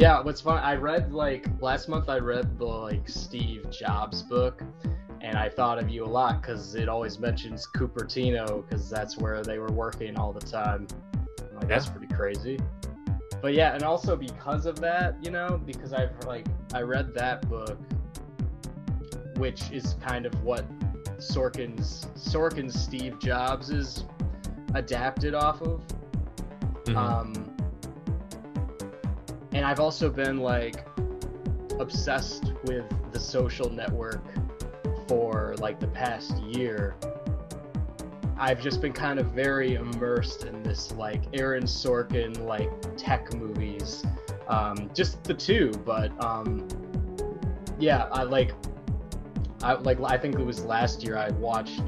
Yeah, what's fun? I read like last month. I read the like Steve Jobs book, and I thought of you a lot because it always mentions Cupertino because that's where they were working all the time. I'm like that's pretty crazy. But yeah, and also because of that, you know, because I've like I read that book, which is kind of what Sorkin's Sorkin's Steve Jobs is adapted off of. Mhm. Um, and I've also been like obsessed with the social network for like the past year. I've just been kind of very immersed in this like Aaron Sorkin like tech movies. Um, just the two, but um, yeah, I like I like I think it was last year I watched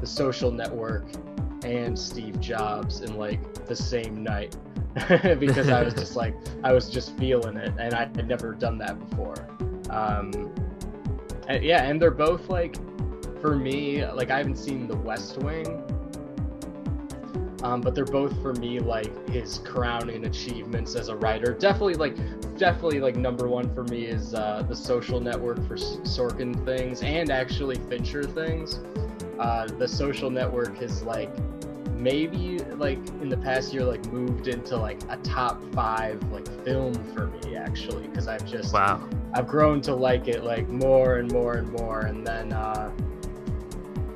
The Social Network and Steve Jobs in like the same night because I was just like I was just feeling it and I had never done that before. Um, and yeah, and they're both like for me like I haven't seen The West Wing. Um, but they're both for me like his crowning achievements as a writer. Definitely like definitely like number one for me is uh, the social network for Sorkin things and actually Fincher things. Uh, the social network has like maybe like in the past year like moved into like a top five like film for me actually because I've just Wow. I've grown to like it like more and more and more. And then uh,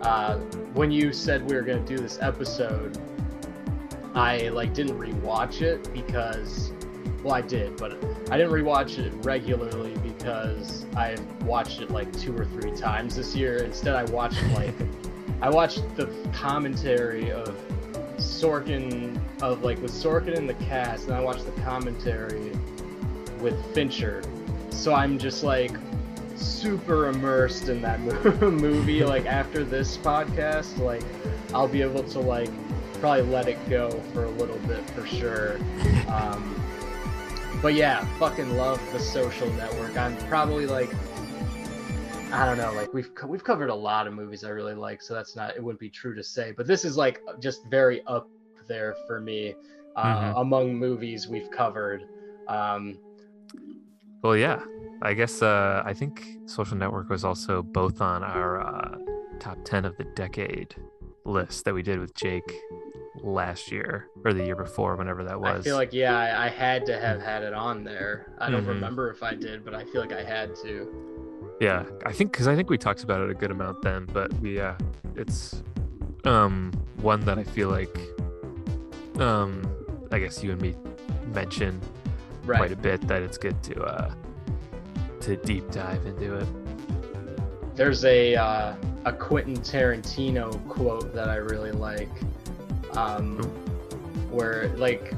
uh, when you said we were gonna do this episode, I like didn't rewatch it because, well, I did, but I didn't rewatch it regularly because I watched it like two or three times this year. Instead, I watched like I watched the commentary of Sorkin of like with Sorkin in the cast, and I watched the commentary with Fincher. So I'm just like super immersed in that movie. Like after this podcast, like I'll be able to like probably let it go for a little bit for sure. Um, but yeah, fucking love the Social Network. I'm probably like I don't know, like we've co- we've covered a lot of movies I really like, so that's not it wouldn't be true to say, but this is like just very up there for me uh, Mhm. among movies we've covered. Um, Well, yeah. I guess uh, I think Social Network was also both on our uh, top 10 of the decade list that we did with Jake last year or the year before, whenever that was. I feel like yeah, I, I had to have had it on there. I don't Mhm. remember if I did, but I feel like I had to. yeah, I think because I think we talked about it a good amount then, but we, yeah, it's um one that I feel like um I guess you and me mentioned Right. quite a bit that it's good to uh to deep dive into it. There's a uh, a Quentin Tarantino quote that I really like, um, where like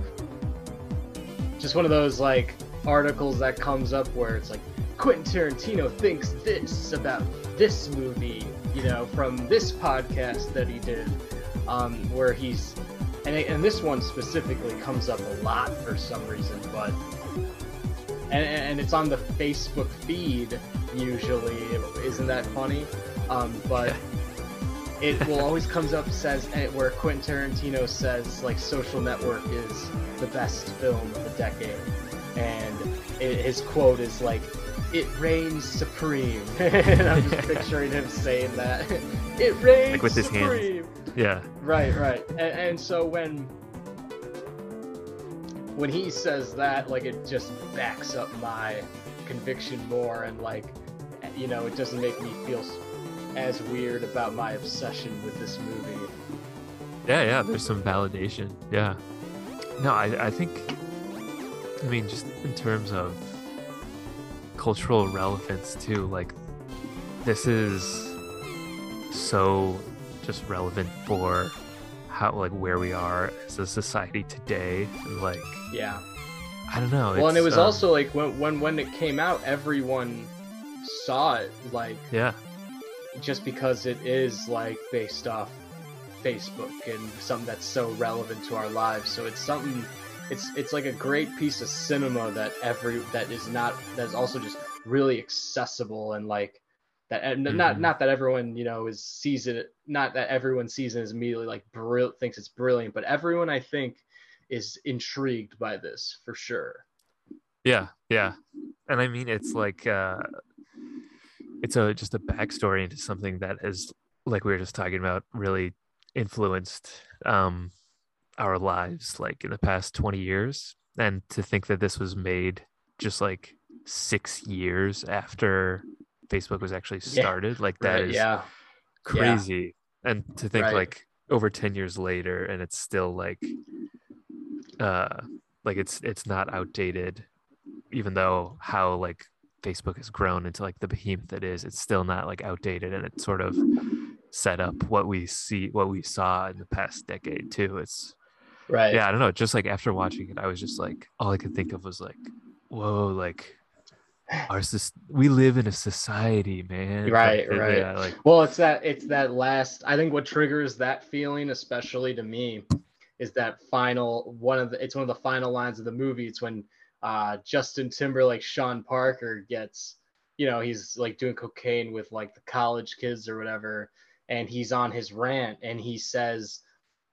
just one of those like articles that comes up where it's like Quentin Tarantino thinks this about this movie, you know, from this podcast that he did, um, where he's and and this one specifically comes up a lot for some reason, but and, and it's on the Facebook feed usually. Isn't that funny? Um, but it will always comes up says eh, where Quentin Tarantino says like Social Network is the best film of the decade, and it, his quote is like, "It reigns supreme." and I'm just picturing him saying that. It reigns Like with his hands. Yeah. Right, right. And, and so when when he says that, like it just backs up my conviction more, and like you know, it doesn't make me feel as weird about my obsession with this movie. Yeah, yeah, there's some validation. Yeah. No, I, I think, I mean, just in terms of cultural relevance, too, like, this is so just relevant for how, like, where we are as a society today. Like, Yeah. I don't know. well, and it was um, also like when when when it came out, everyone saw it like Yeah. just because it is like based off Facebook and something that's so relevant to our lives. So it's something it's it's like a great piece of cinema that every that is not that's also just really accessible and like that and not Mhm. not that everyone you know is sees it not that everyone sees it as immediately like brill thinks it's brilliant but everyone I think is intrigued by this for sure. Yeah, yeah. And I mean it's like uh it's a just a backstory into something that has like we were just talking about really influenced um our lives like in the past 20 years and to think that this was made just like 6 years after Facebook was actually Yeah, started like that right, is yeah, crazy. And to think Right. like over 10 years later and it's still like uh like it's it's not outdated even though how like facebook has grown into like the behemoth it is it's still not like outdated and it sort of set up what we see what we saw in the past decade too. It's right. yeah i don't know just like after watching it i was just like all i could think of was like whoa like our we live in a society man Right, uh, right. yeah, like Well, it's that it's that last. I think what triggers that feeling, especially to me, is that final one of the. It's one of the final lines of the movie. It's when uh, Justin Timberlake, Sean Parker gets, you know, he's like doing cocaine with like the college kids or whatever, and he's on his rant, and he says,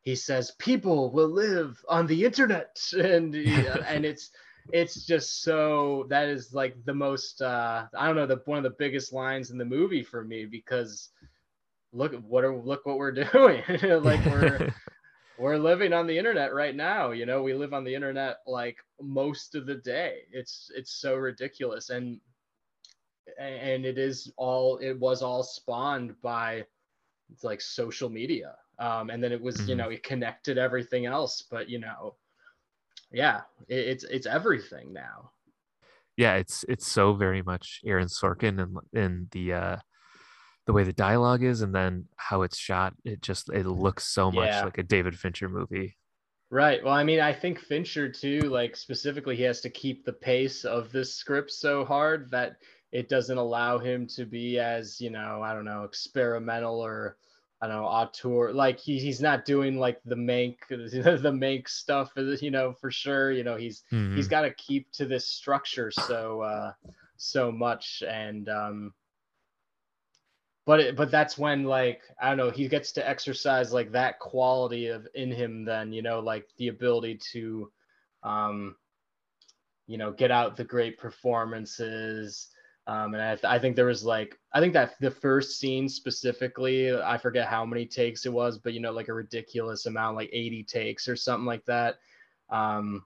he says, people will live on the internet, and and it's it's just so that is like the most uh i don't know the one of the biggest lines in the movie for me because look what are look what we're doing. Like we're we're living on the internet right now you know? We live on the internet like most of the day. It's it's so ridiculous. And and it is all it was all spawned by it's like social media. Um and then it was you Mhm. know it connected everything else but you know yeah it, it's it's everything now yeah, it's it's so very much Aaron Sorkin and in the uh the way the dialogue is and then how it's shot. It just it looks so much Yeah. like a David Fincher movie. Right. Well, I mean, I think Fincher too, like specifically, he has to keep the pace of this script so hard that it doesn't allow him to be as, you know, I don't know, experimental or I don't know, auteur. Like he, he's not doing like the Mank, the Mank stuff, you know, for sure. You know, he's Mhm. he's got to keep to this structure so uh so much and um but it, but that's when like i don't know he gets to exercise like that quality of in him then you know like the ability to um you know get out the great performances um and i, th- I think there was like i think that the first scene specifically i forget how many takes it was but you know like a ridiculous amount like 80 takes or something like that. Um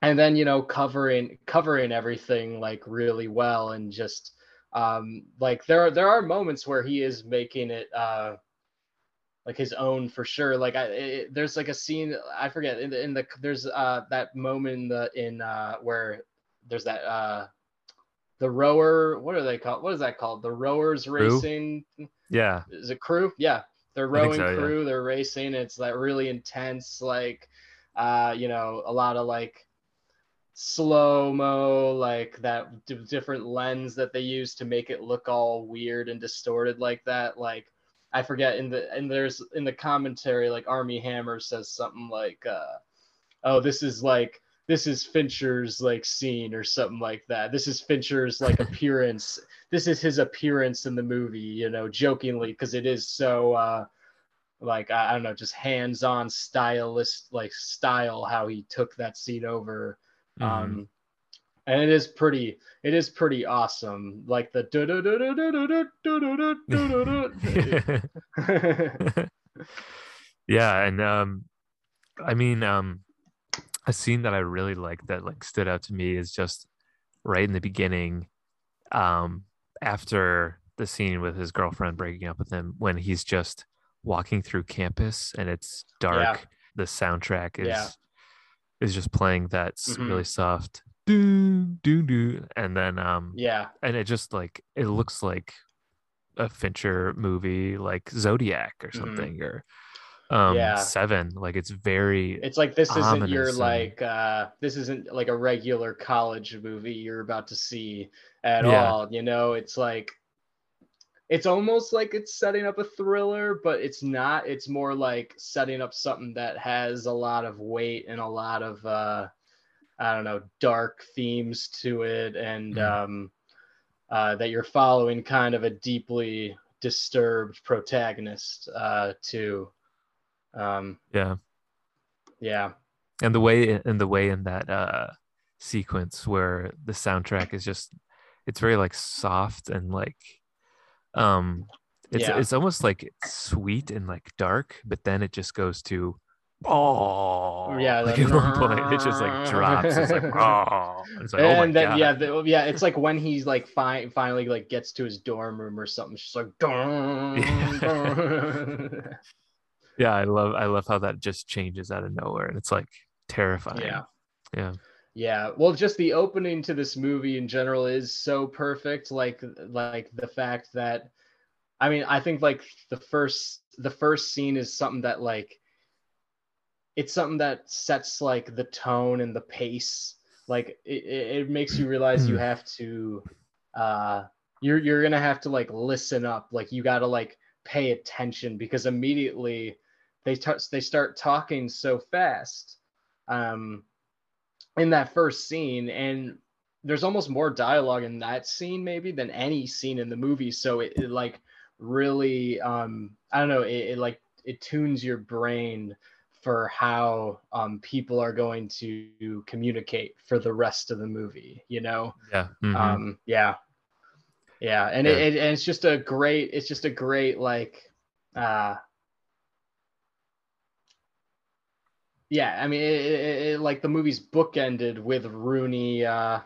and then you know covering covering everything like really well and just um like there are there are moments where he is making it uh like his own for sure. Like i it, there's like a scene i forget in the, in the there's uh that moment in the in uh where there's that uh the rower what are they called? What is that called? The rowers Crew? racing? Yeah. is it crew? Yeah. They're rowing so, yeah. crew they're racing. It's that really intense like uh you know a lot of like slow mo like that d- different lens that they use to make it look all weird and distorted like that. Like i forget in the and there's in the commentary like Armie Hammer says something like uh oh this is like this is Fincher's like scene or something like that. This is Fincher's like appearance. This is his appearance in the movie, you know, jokingly because it is so uh like I, I don't know, just hands-on stylist like style how he took that scene over. Mm-hmm. Um and it is pretty it is pretty awesome like the yeah and um i mean um a scene that I really like that like stood out to me is just right in the beginning um after the scene with his girlfriend breaking up with him when he's just walking through campus and it's dark the soundtrack is Yeah. is just playing that's Mhm. really soft do do do and then um yeah and it just like it looks like a Fincher movie like Zodiac or Mhm. something or um Yeah. Seven like it's very it's like this isn't your and- like uh this isn't like a regular college movie you're about to see at Yeah. all you know it's like it's almost like it's setting up a thriller but it's not it's more like setting up something that has a lot of weight and a lot of uh i don't know dark themes to it and Mm. um uh that you're following kind of a deeply disturbed protagonist uh too um yeah yeah and the way and the way in that uh sequence where the soundtrack is just it's very like soft and like um it's Yeah. it's almost like it's sweet and like dark, but then it just goes to oh Yeah, like at one point it just like drops. It's like oh, it's like, oh and then God. yeah, the, yeah, it's like when he's like fi- finally like gets to his dorm room or something. She's like, dun, Yeah. dun. Yeah, I love I love how that just changes out of nowhere and it's like terrifying. yeah, Yeah. yeah. Well, just the opening to this movie in general is so perfect. Like, like the fact that, I mean, I think like the first the first scene is something that like, it's something that sets like the tone and the pace. Like, it, it makes you realize you Hmm. have to, uh, you're you're gonna have to like listen up. Like, you gotta like pay attention because immediately they t- they start talking so fast um in that first scene and there's almost more dialogue in that scene maybe than any scene in the movie so it, it like really um i don't know it, it like it tunes your brain for how um people are going to communicate for the rest of the movie you know Yeah. mhm. um yeah yeah and Yeah. It, it and it's just a great it's just a great like uh yeah i mean it, it, it, like the movie's bookended with rooney uh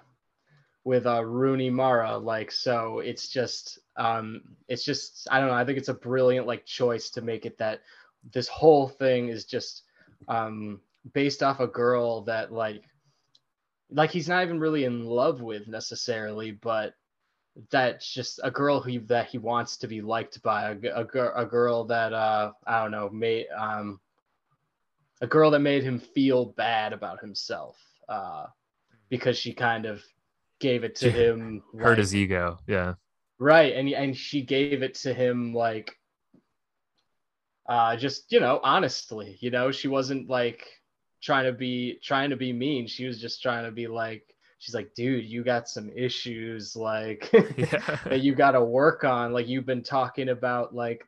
with uh rooney mara like so it's just um it's just i don't know i think it's a brilliant like choice to make it that this whole thing is just um based off a girl that like like he's not even really in love with necessarily but that's just a girl who that he wants to be liked by a, a, a girl that uh i don't know made um a girl that made him feel bad about himself uh because she kind of gave it to him hurt like- his ego. Yeah. right and and she gave it to him like uh just you know honestly you know she wasn't like trying to be trying to be mean she was just trying to be like she's like dude you got some issues like Yeah. that you got to work on like you've been talking about like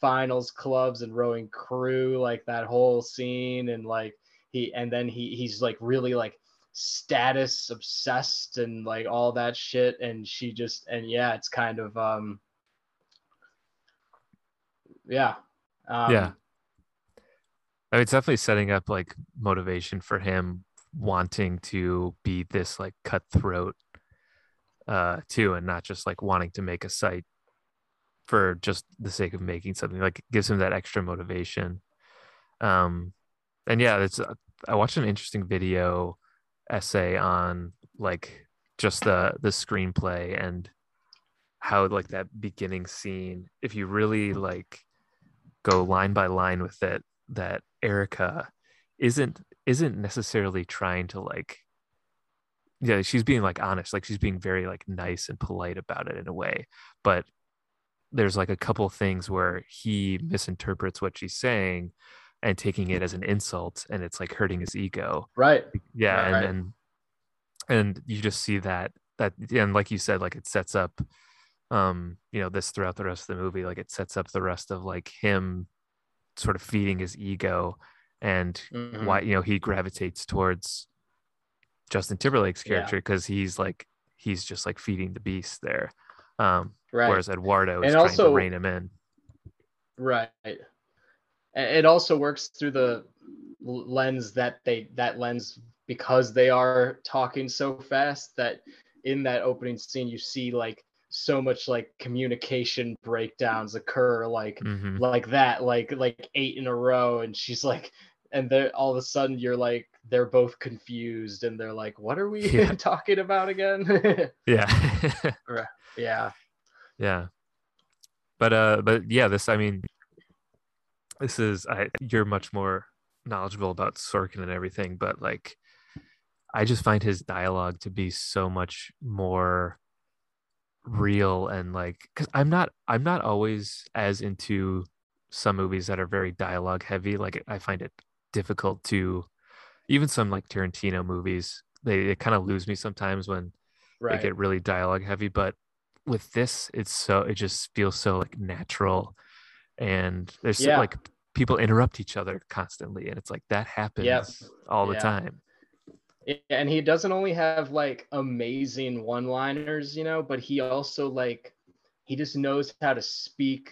finals clubs and rowing crew like that whole scene and like he and then he he's like really like status obsessed and like all that shit and she just and yeah it's kind of um yeah um, Yeah. I mean, it's definitely setting up like motivation for him wanting to be this like cutthroat uh too and not just like wanting to make a site for just the sake of making something like gives him that extra motivation. Um and yeah it's uh, i watched an interesting video essay on like just the the screenplay and how like that beginning scene if you really like go line by line with it that Erica isn't isn't necessarily trying to like yeah she's being like honest like she's being very like nice and polite about it in a way but there's like a couple things where he misinterprets what she's saying and taking it as an insult and it's like hurting his ego right yeah Right, and, right. and and you just see that that and like you said like it sets up um you know this throughout the rest of the movie like it sets up the rest of like him sort of feeding his ego and Mhm. why you know he gravitates towards Justin Timberlake's character because he's like he's just like feeding the beast there um right whereas Eduardo is And trying also- to rein him in Right. It also works through the lens that they that lens because they are talking so fast that in that opening scene you see like so much like communication breakdowns occur like Mhm. like that like like eight in a row and she's like and then all of a sudden you're like they're both confused and they're like what are we Yeah. talking about again yeah yeah. Yeah. But uh but yeah this i mean this is i you're much more knowledgeable about sorkin and everything but like i just find his dialogue to be so much more real and like because i'm not i'm not always as into some movies that are very dialogue heavy. Like i find it difficult to even some like tarantino movies they, they kind of lose me sometimes when right. they get really dialogue heavy but with this it's so it just feels so like natural. And there's so, like people interrupt each other constantly and it's like that happens all the Yeah. time. And he doesn't only have like amazing one-liners, you know, but he also like he just knows how to speak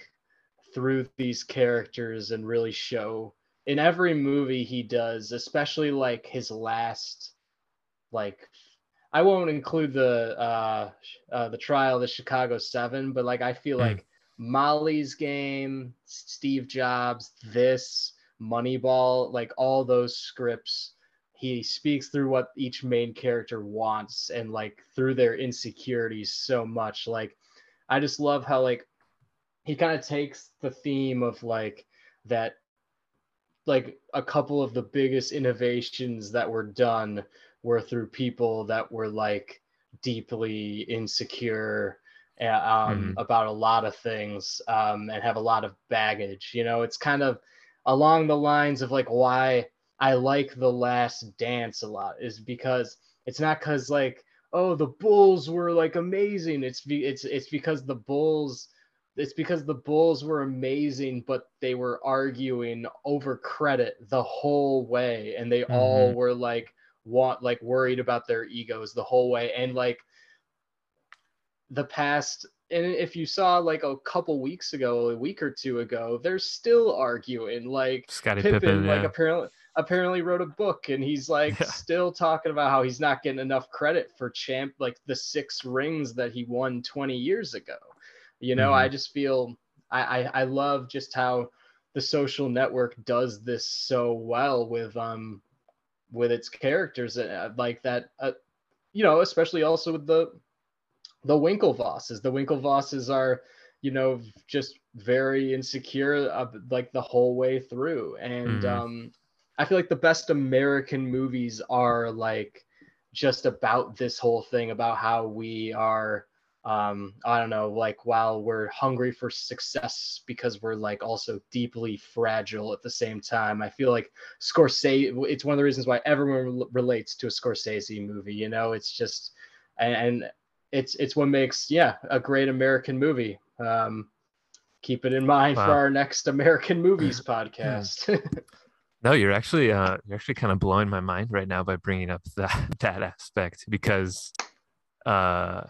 through these characters and really show. In every movie he does, especially like his last like I won't include the uh, uh the trial of the Chicago 7, but like I feel mm. like Molly's game, Steve Jobs, this Moneyball, like all those scripts he speaks through what each main character wants and like through their insecurities so much like i just love how like he kind of takes the theme of like that like a couple of the biggest innovations that were done were through people that were like deeply insecure uh, um, mm-hmm. about a lot of things um, and have a lot of baggage you know it's kind of along the lines of like why I like The Last Dance a lot is because it's not because like oh the Bulls were like amazing. It's be, it's it's because the Bulls it's because the Bulls were amazing, but they were arguing over credit the whole way, and they mm-hmm. all were like want like worried about their egos the whole way, and like the past and if you saw like a couple weeks ago, a week or two ago, they're still arguing. Like Scottie Pippen, Pippen like apparently apparently wrote a book and he's like yeah. still talking about how he's not getting enough credit for champ like the six rings that he won 20 years ago you know mm-hmm. i just feel I, I i love just how the social network does this so well with um with its characters uh, like that uh, you know especially also with the the winklevosses the winklevosses are you know just very insecure uh, like the whole way through and mm-hmm. um I feel like the best American movies are like just about this whole thing about how we are um i don't know like while we're hungry for success because we're like also deeply fragile at the same time i feel like scorsese it's one of the reasons why everyone relates to a scorsese movie you know? It's just and it's it's what makes yeah a great american movie. Um keep it in mind wow. for our next american movies podcast. No, you're actually uh, you're actually kind of blowing my mind right now by bringing up that that aspect because, uh,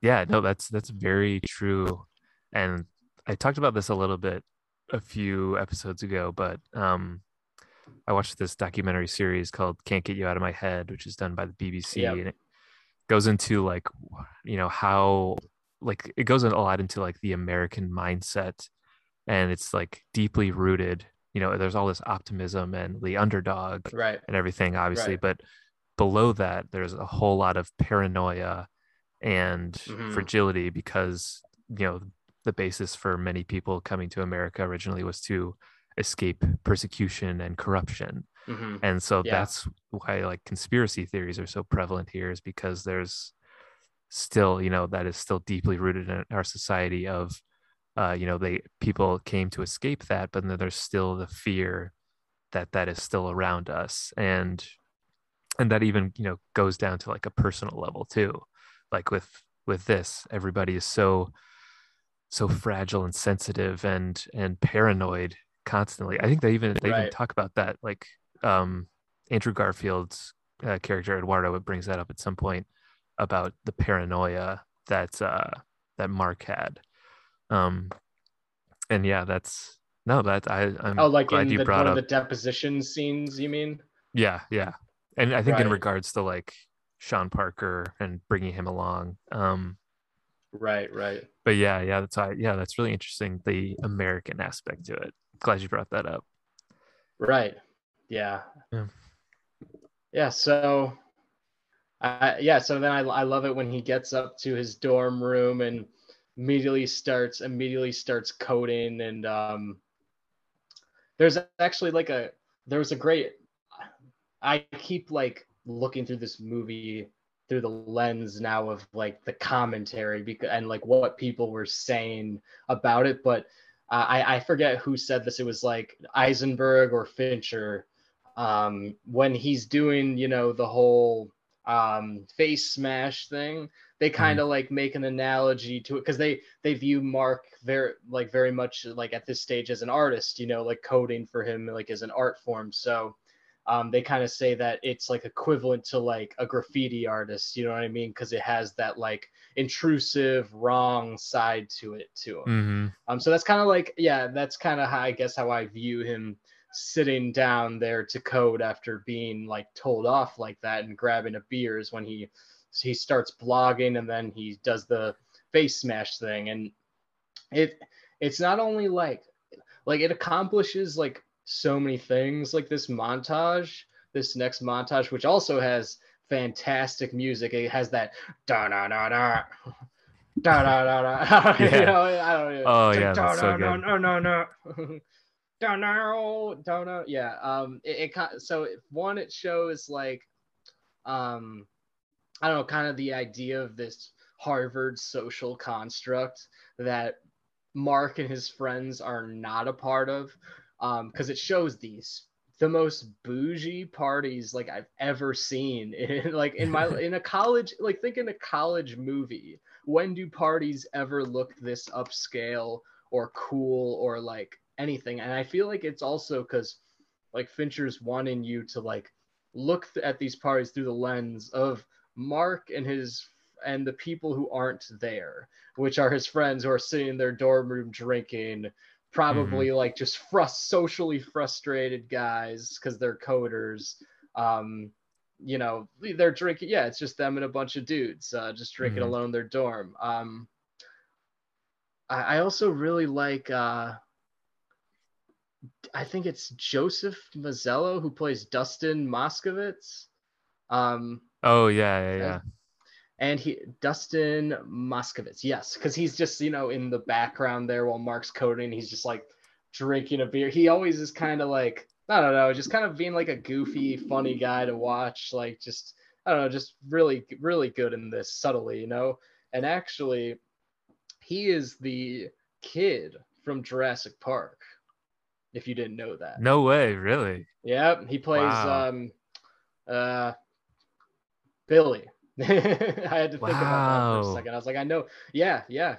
yeah, no, that's that's very true, and I talked about this a little bit a few episodes ago, but um, I watched this documentary series called "Can't Get You Out of My Head," which is done by the BBC, yep. and it goes into like you know how like it goes a lot into like the American mindset, and it's like deeply rooted you know there's all this optimism and the underdog right and everything obviously right. but below that there's a whole lot of paranoia and mm-hmm. fragility because you know the basis for many people coming to america originally was to escape persecution and corruption mm-hmm. and so yeah. that's why like conspiracy theories are so prevalent here is because there's still you know that is still deeply rooted in our society of uh, you know they people came to escape that but then there's still the fear that that is still around us and and that even you know goes down to like a personal level too like with with this everybody is so so fragile and sensitive and and paranoid constantly i think they even they right. even talk about that like um andrew garfield's uh, character eduardo it brings that up at some point about the paranoia that uh that mark had um, and yeah, that's no, that I I'm oh, like you the, brought up the deposition scenes. You mean? Yeah, yeah, and I think right. in regards to like Sean Parker and bringing him along. Um, right, right. But yeah, yeah, that's I yeah, that's really interesting. The American aspect to it. Glad you brought that up. Right. Yeah. Yeah. yeah so, I yeah. So then I I love it when he gets up to his dorm room and immediately starts immediately starts coding and um there's actually like a there was a great i keep like looking through this movie through the lens now of like the commentary because and like what people were saying about it. But uh, I, I forget who said this. It was like eisenberg or fincher um, when he's doing you know the whole um, face smash thing they kind of mm. like make an analogy to it because they they view mark very like very much like at this stage as an artist you know like coding for him like as an art form. So um, they kind of say that it's like equivalent to like a graffiti artist you know what i mean? Because it has that like intrusive wrong side to it to him hmm um so that's kind of like yeah that's kind of how i guess how i view him sitting down there to code after being like told off like that and grabbing a beer is when he he starts blogging and then he does the face smash thing. And it it's not only like like it accomplishes like so many things like this montage this next montage which also has fantastic music it has that da da da da da da da da you Yeah. know i don't know Oh, yeah, that's so "Da, good." no no no don't know don't know yeah um it, it kind so one it shows like um i don't know kind of the idea of this harvard social construct that mark and his friends are not a part of um because it shows these the most bougie parties like i've ever seen in like in my in a college like think in a college movie. When do parties ever look this upscale or cool or like anything? And i feel like it's also because like fincher's wanting you to like look th- at these parties through the lens of mark and his and the people who aren't there which are his friends who are sitting in their dorm room drinking probably like just frus- socially frustrated guys because they're coders um you know they're drinking yeah it's just them and a bunch of dudes uh, just drinking Mhm. alone in their dorm um I, I also really like uh I think it's Joseph Mazzello who plays Dustin Moskovitz. Um, Oh yeah, yeah, yeah. And he Dustin Moskovitz, yes, because he's just you know in the background there while Mark's coding. He's just like drinking a beer. He always is kind of like I don't know, just kind of being like a goofy, funny guy to watch. Like just I don't know, just really, really good in this subtly, you know. And actually, he is the kid from Jurassic Park. If you didn't know that. No way, really. Yep, he plays Wow. um uh Billy. I had to think about that for a second. I was like, I know, yeah, yeah.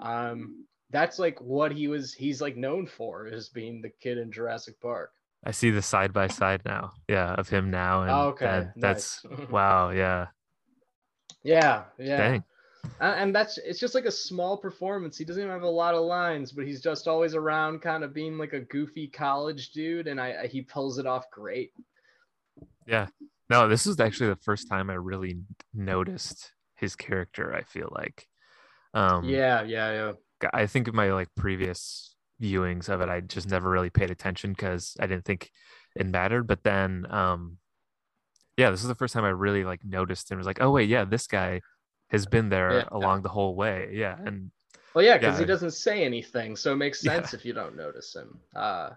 Um that's like what he was he's like known for is being the kid in Jurassic Park. I see the side by side now. Yeah, of him now, and Oh, okay, that- that's nice. wow. Yeah, Yeah, yeah. dang. And that's it's just like a small performance. He doesn't even have a lot of lines, but he's just always around kind of being like a goofy college dude and I, I he pulls it off great. No, this is actually the first time I really noticed his character. I feel like, um, yeah, yeah, yeah. I think in my like previous viewings of it, I just never really paid attention because I didn't think it mattered. But then, um, yeah, this is the first time I really like noticed and was like, oh wait, yeah, this guy has been there Yeah. along the whole way. Yeah, and Well, yeah, because Yeah. he doesn't say anything, so it makes Yeah. sense if you don't notice him. Uh,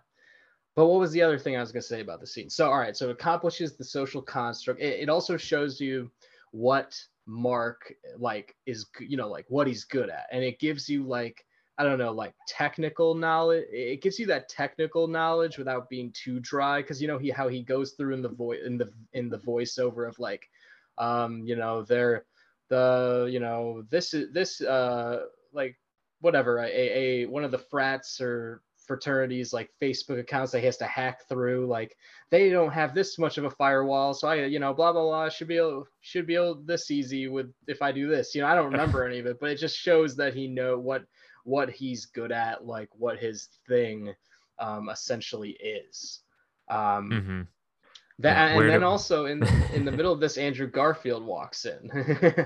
but what was the other thing I was going to say about the scene? So, all right, so it accomplishes the social construct. It, it also shows you what Mark like is, you know, like what he's good at, and it gives you like I don't know, like technical knowledge. It gives you that technical knowledge without being too dry, because you know he how he goes through in the voice in the in the voiceover of like, um, you know, they're the you know this is this uh like whatever a, a one of the frats or fraternities like facebook accounts that he has to hack through like they don't have this much of a firewall so i you know blah blah blah should be able should be able this easy with if i do this you know i don't remember any of it but it just shows that he know what what he's good at like what his thing um essentially is um mhm. that, Yeah, and then do- also in in the middle of this andrew garfield walks in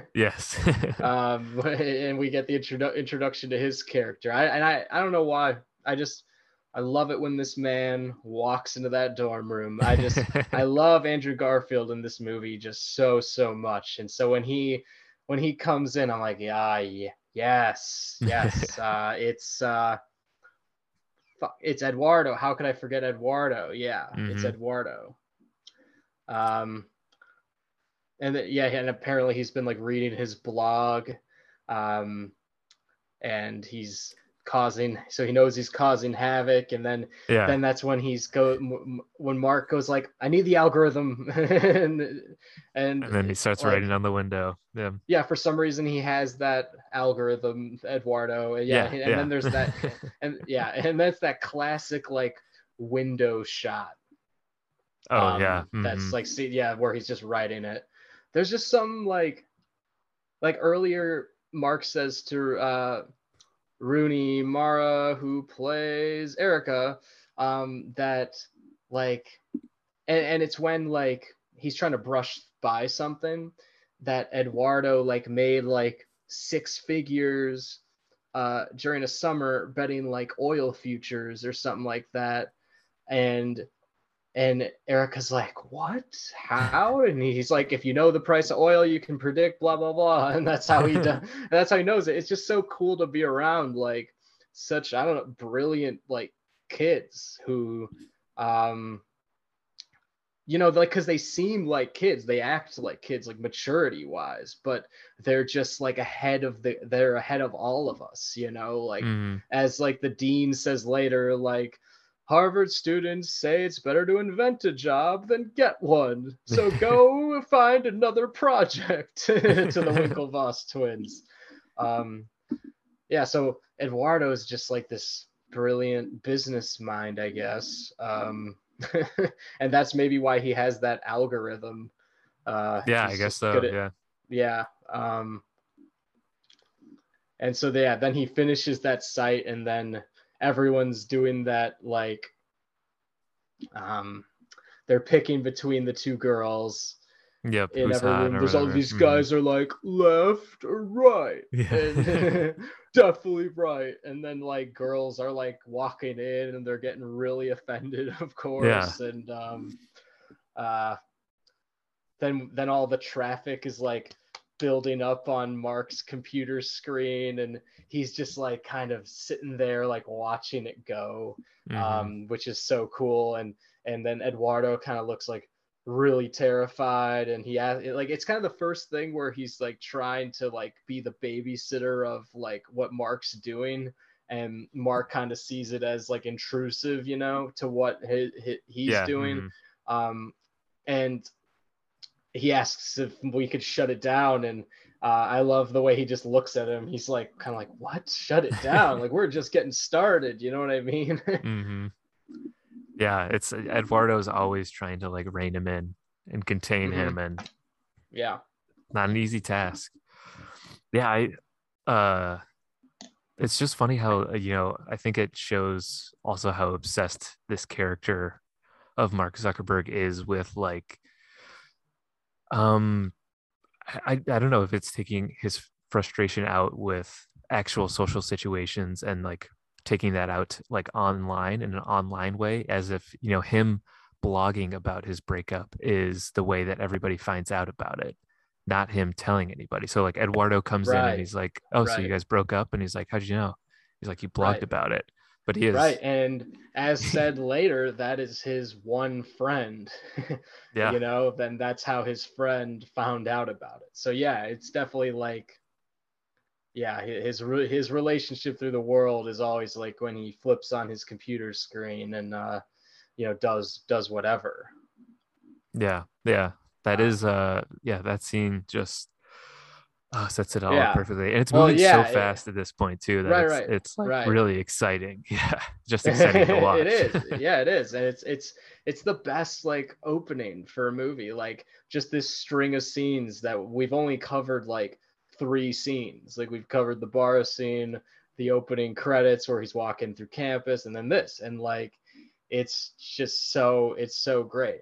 yes, um, and we get the introdu- introduction to his character. I and I, I don't know why. I just I love it when this man walks into that dorm room. I just I love Andrew Garfield in this movie just so so much. And so when he when he comes in, I'm like, yeah, yeah yes, yes. uh, it's uh, it's Eduardo. How could I forget Eduardo? Yeah, it's Mhm. Eduardo. Um, and th- yeah, and apparently he's been like reading his blog, um, and he's causing. So he knows he's causing havoc, and then yeah, then that's when he's go when Mark goes like, "I need the algorithm," and, and and then he starts like, writing on the window. Yeah, Yeah, for some reason he has that algorithm, Eduardo. Yeah, Yeah, and yeah. then there's that, and yeah, and that's that classic like window shot Oh um, yeah. that's mhm. like see yeah where he's just writing it there's just some like like earlier mark says to uh rooney mara who plays erica um that like and, and it's when like he's trying to brush by something that eduardo like made like six figures uh during a summer betting like oil futures or something like that. And and Erica's like, "What? How?" And he's like, "If you know the price of oil, you can predict blah blah blah." And that's how he does. that's how he knows it. It's just so cool to be around like such I don't know brilliant like kids who, um, you know, like because they seem like kids, they act like kids, like maturity wise, but they're just like ahead of the they're ahead of all of us. You know, like Mhm. as like the dean says later, like Harvard students say it's better to invent a job than get one. So go find another project to the Winklevoss twins. Um, yeah, so Eduardo is just like this brilliant business mind, I guess. Um, and that's maybe why he has that algorithm. Uh, Yeah, I guess so. at- Yeah. yeah. Um, and so yeah, then he finishes that site, and then everyone's doing that like, um, they're picking between the two girls Yep. in every room. There's all these Mhm. guys are like left or right, Yeah. definitely right. And then like girls are like walking in, and they're getting really offended, of course. Yeah. And um, uh, then then all the traffic is like building up on Mark's computer screen, and he's just like kind of sitting there like watching it go Mhm. um, which is so cool. And and then Eduardo kind of looks like really terrified, and he has like it's kind of the first thing where he's like trying to like be the babysitter of like what Mark's doing, and Mark kind of sees it as like intrusive, you know, to what he, he, he's yeah. doing. mhm. Um, and he asks if we could shut it down and uh, I love the way he just looks at him. He's like, kind of like, "What? Shut it down! like we're just getting started." You know what I mean? mm-hmm. Yeah, it's Eduardo's always trying to like rein him in and contain Mhm. him, and yeah. not an easy task. Yeah, I uh it's just funny how uh, you know, I think it shows also how obsessed this character of Mark Zuckerberg is with like um I I don't know if it's taking his frustration out with actual social situations and like taking that out like online in an online way as if you know him blogging about his breakup is the way that everybody finds out about it not him telling anybody. So like eduardo comes in and he's like oh so you guys broke up? And he's like how'd you know? He's like you blogged Right. about it but he is Right. And as said later, that is his one friend. yeah You know, then that's how his friend found out about it. So yeah, it's definitely like yeah, his his relationship through the world is always like when he flips on his computer screen and uh you know does does whatever. yeah yeah that Uh, is uh yeah that scene just uh, sets it all Yeah. up perfectly and it's Well, moving yeah, so it- fast at this point too that Right, it's, right, it's like right. really exciting yeah just exciting to watch it is. Yeah, it is. And it's it's it's the best like opening for a movie. Like just this string of scenes that we've only covered like three scenes. Like we've covered the bar scene, the opening credits where he's walking through campus, and then this. And like it's just so it's so great.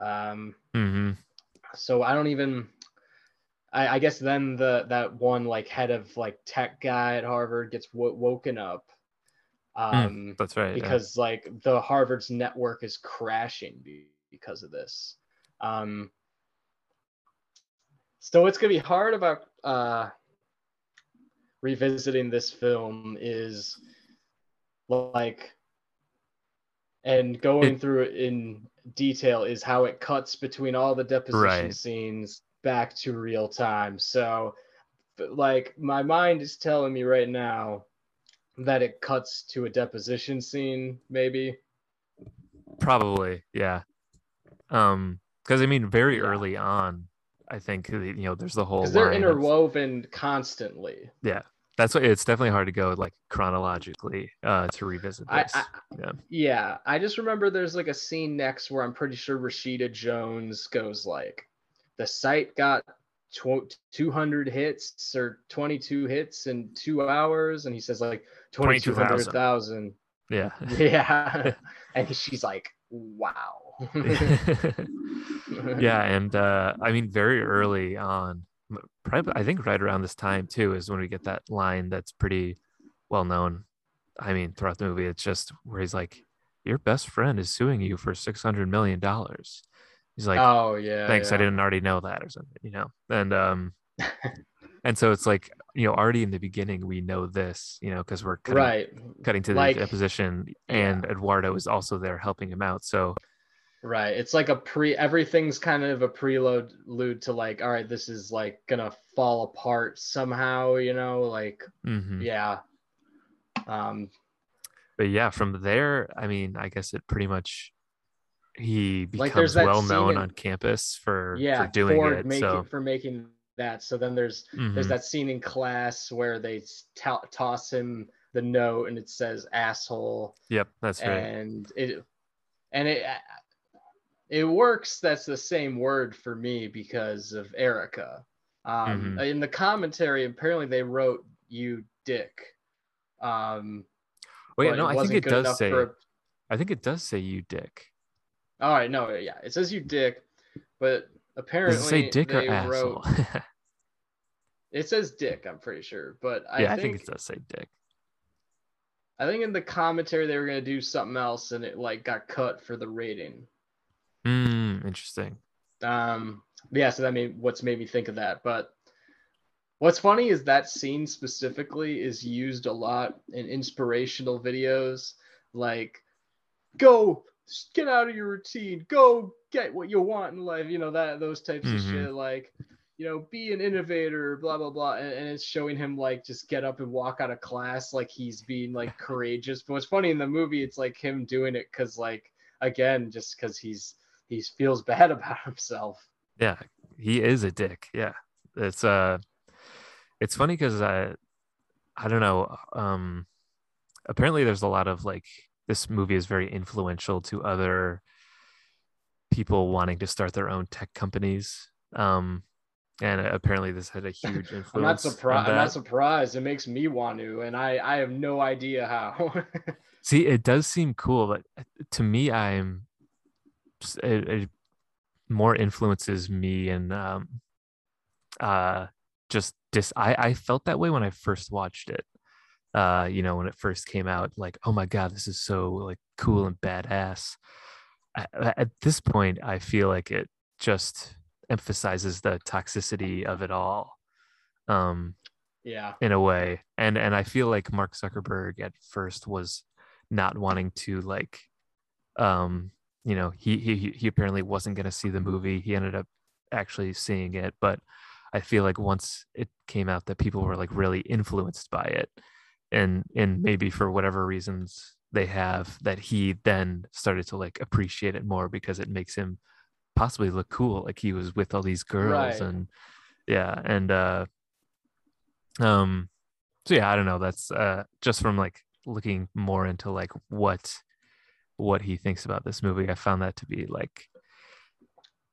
Um Mm-hmm so I don't even I, I guess then the that one like head of like tech guy at Harvard gets w- woken up um that's right yeah. because like the Harvard's network is crashing be- because of this. Um, so it's gonna be hard about uh, revisiting this film is like and going It- through it in detail is how it cuts between all the deposition Right. scenes back to real time. So like my mind is telling me right now that it cuts to a deposition scene maybe Probably, yeah. Um, because I mean, very Yeah. early on, I think you know, there's the whole because they're line of- interwoven constantly yeah, that's what it's definitely hard to go like chronologically uh to revisit I, this. I yeah. yeah, I just remember there's like a scene next where I'm pretty sure Rashida Jones goes like, the site got tw- 200 hits or 22 hits in two hours, and he says like 2200,000. Yeah. Yeah, and she's like, wow. yeah, and uh I mean very early on, probably I think right around this time too is when we get that line that's pretty well known. I mean, throughout the movie, it's just where he's like, Your best friend is suing you for six hundred million dollars. He's like, oh yeah. thanks i didn't already know that or something you know and um and so it's like you know already in the beginning we know this you know because we're cutting, Right. cutting to the Like- deposition and eduardo is also there helping him out so Right. It's like a pre everything's kind of a preload lude to like, all right, this is like gonna fall apart somehow, you know, like mhm. yeah. Um but yeah from there i mean i guess it pretty much he becomes that well known in- on campus for yeah, for doing for it making so for making that. So then there's there's mhm. that scene in class where they to- toss him the note and it says asshole yep that's right and it and it it works that's the same word for me because of erica um Mhm. in the commentary apparently they wrote you dick um wait no i think it does say for- i think it does say you dick all right no yeah it says you dick but apparently does it say dick or they asshole? Wrote it says dick i'm pretty sure but i yeah think i think it does say dick. I think in the commentary they were going to do something else and it like got cut for the rating. Mm, interesting. Um, yeah, so that made what's made me think of that. But what's funny is that scene specifically is used a lot in inspirational videos, like go get out of your routine, go get what you want in life, you know that those types of Mhm. shit, like you know, be an innovator, blah blah blah, and, and it's showing him like just get up and walk out of class like he's being like courageous. But what's funny in the movie, it's like him doing it because like again, just because he's he feels bad about himself. yeah he is a dick yeah it's uh it's funny because i i don't know um apparently there's a lot of like this movie is very influential to other people wanting to start their own tech companies um and apparently this had a huge influence I'm not surprised. I'm not surprised. It makes me want to, and I I have no idea how. See, it does seem cool, but to me, I'm just- it, it more influences me and um uh just dis I I felt that way when I first watched it. Uh, you know, when it first came out, like, oh my god, this is so like cool and badass. I- At this point, I feel like it just emphasizes the toxicity of it all. Um, yeah. in a way and and i feel like mark zuckerberg at first was not wanting to like um you know he he he apparently wasn't going to see the movie he ended up actually seeing it but i feel like once it came out that people were like really influenced by it and and maybe for whatever reasons they have that he then started to like appreciate it more because it makes him possibly look cool like he was with all these girls Right. and yeah and uh um so yeah i don't know that's uh just from like looking more into like what what he thinks about this movie i found that to be like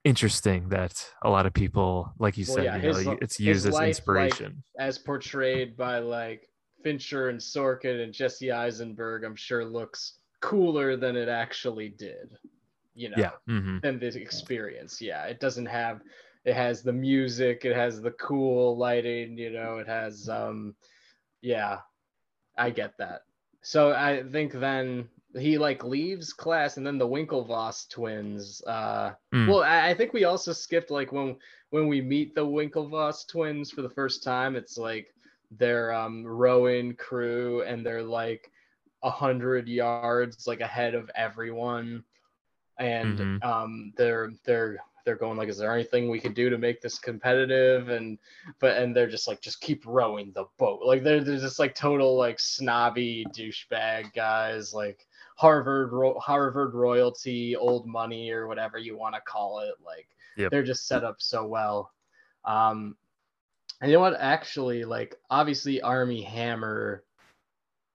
interesting that a lot of people like you Well, said yeah, you know his- you- it's used as life, like, inspiration As portrayed by like Fincher and Sorkin and Jesse Eisenberg, I'm sure looks cooler than it actually did. You know. yeah hmm Than the experience. Yeah. It doesn't have. It has the music. It has the cool lighting. You know. It has. Um. Yeah. I get that. So I think then he like leaves class and then the Winklevoss twins uh Mm. well I, I think we also skipped like when when we meet the Winklevoss twins for the first time it's like their um rowing crew and they're like a hundred yards like ahead of everyone. And Mhm. um they're they're they're going like is there anything we could do to make this competitive? And but and they're just like just keep rowing the boat. Like they're, they're just like total like snobby douchebag guys like harvard ro- harvard royalty old money or whatever you want to call it. Like Yep. they're just set up so well. Um And you know what? Actually, like obviously Armie Hammer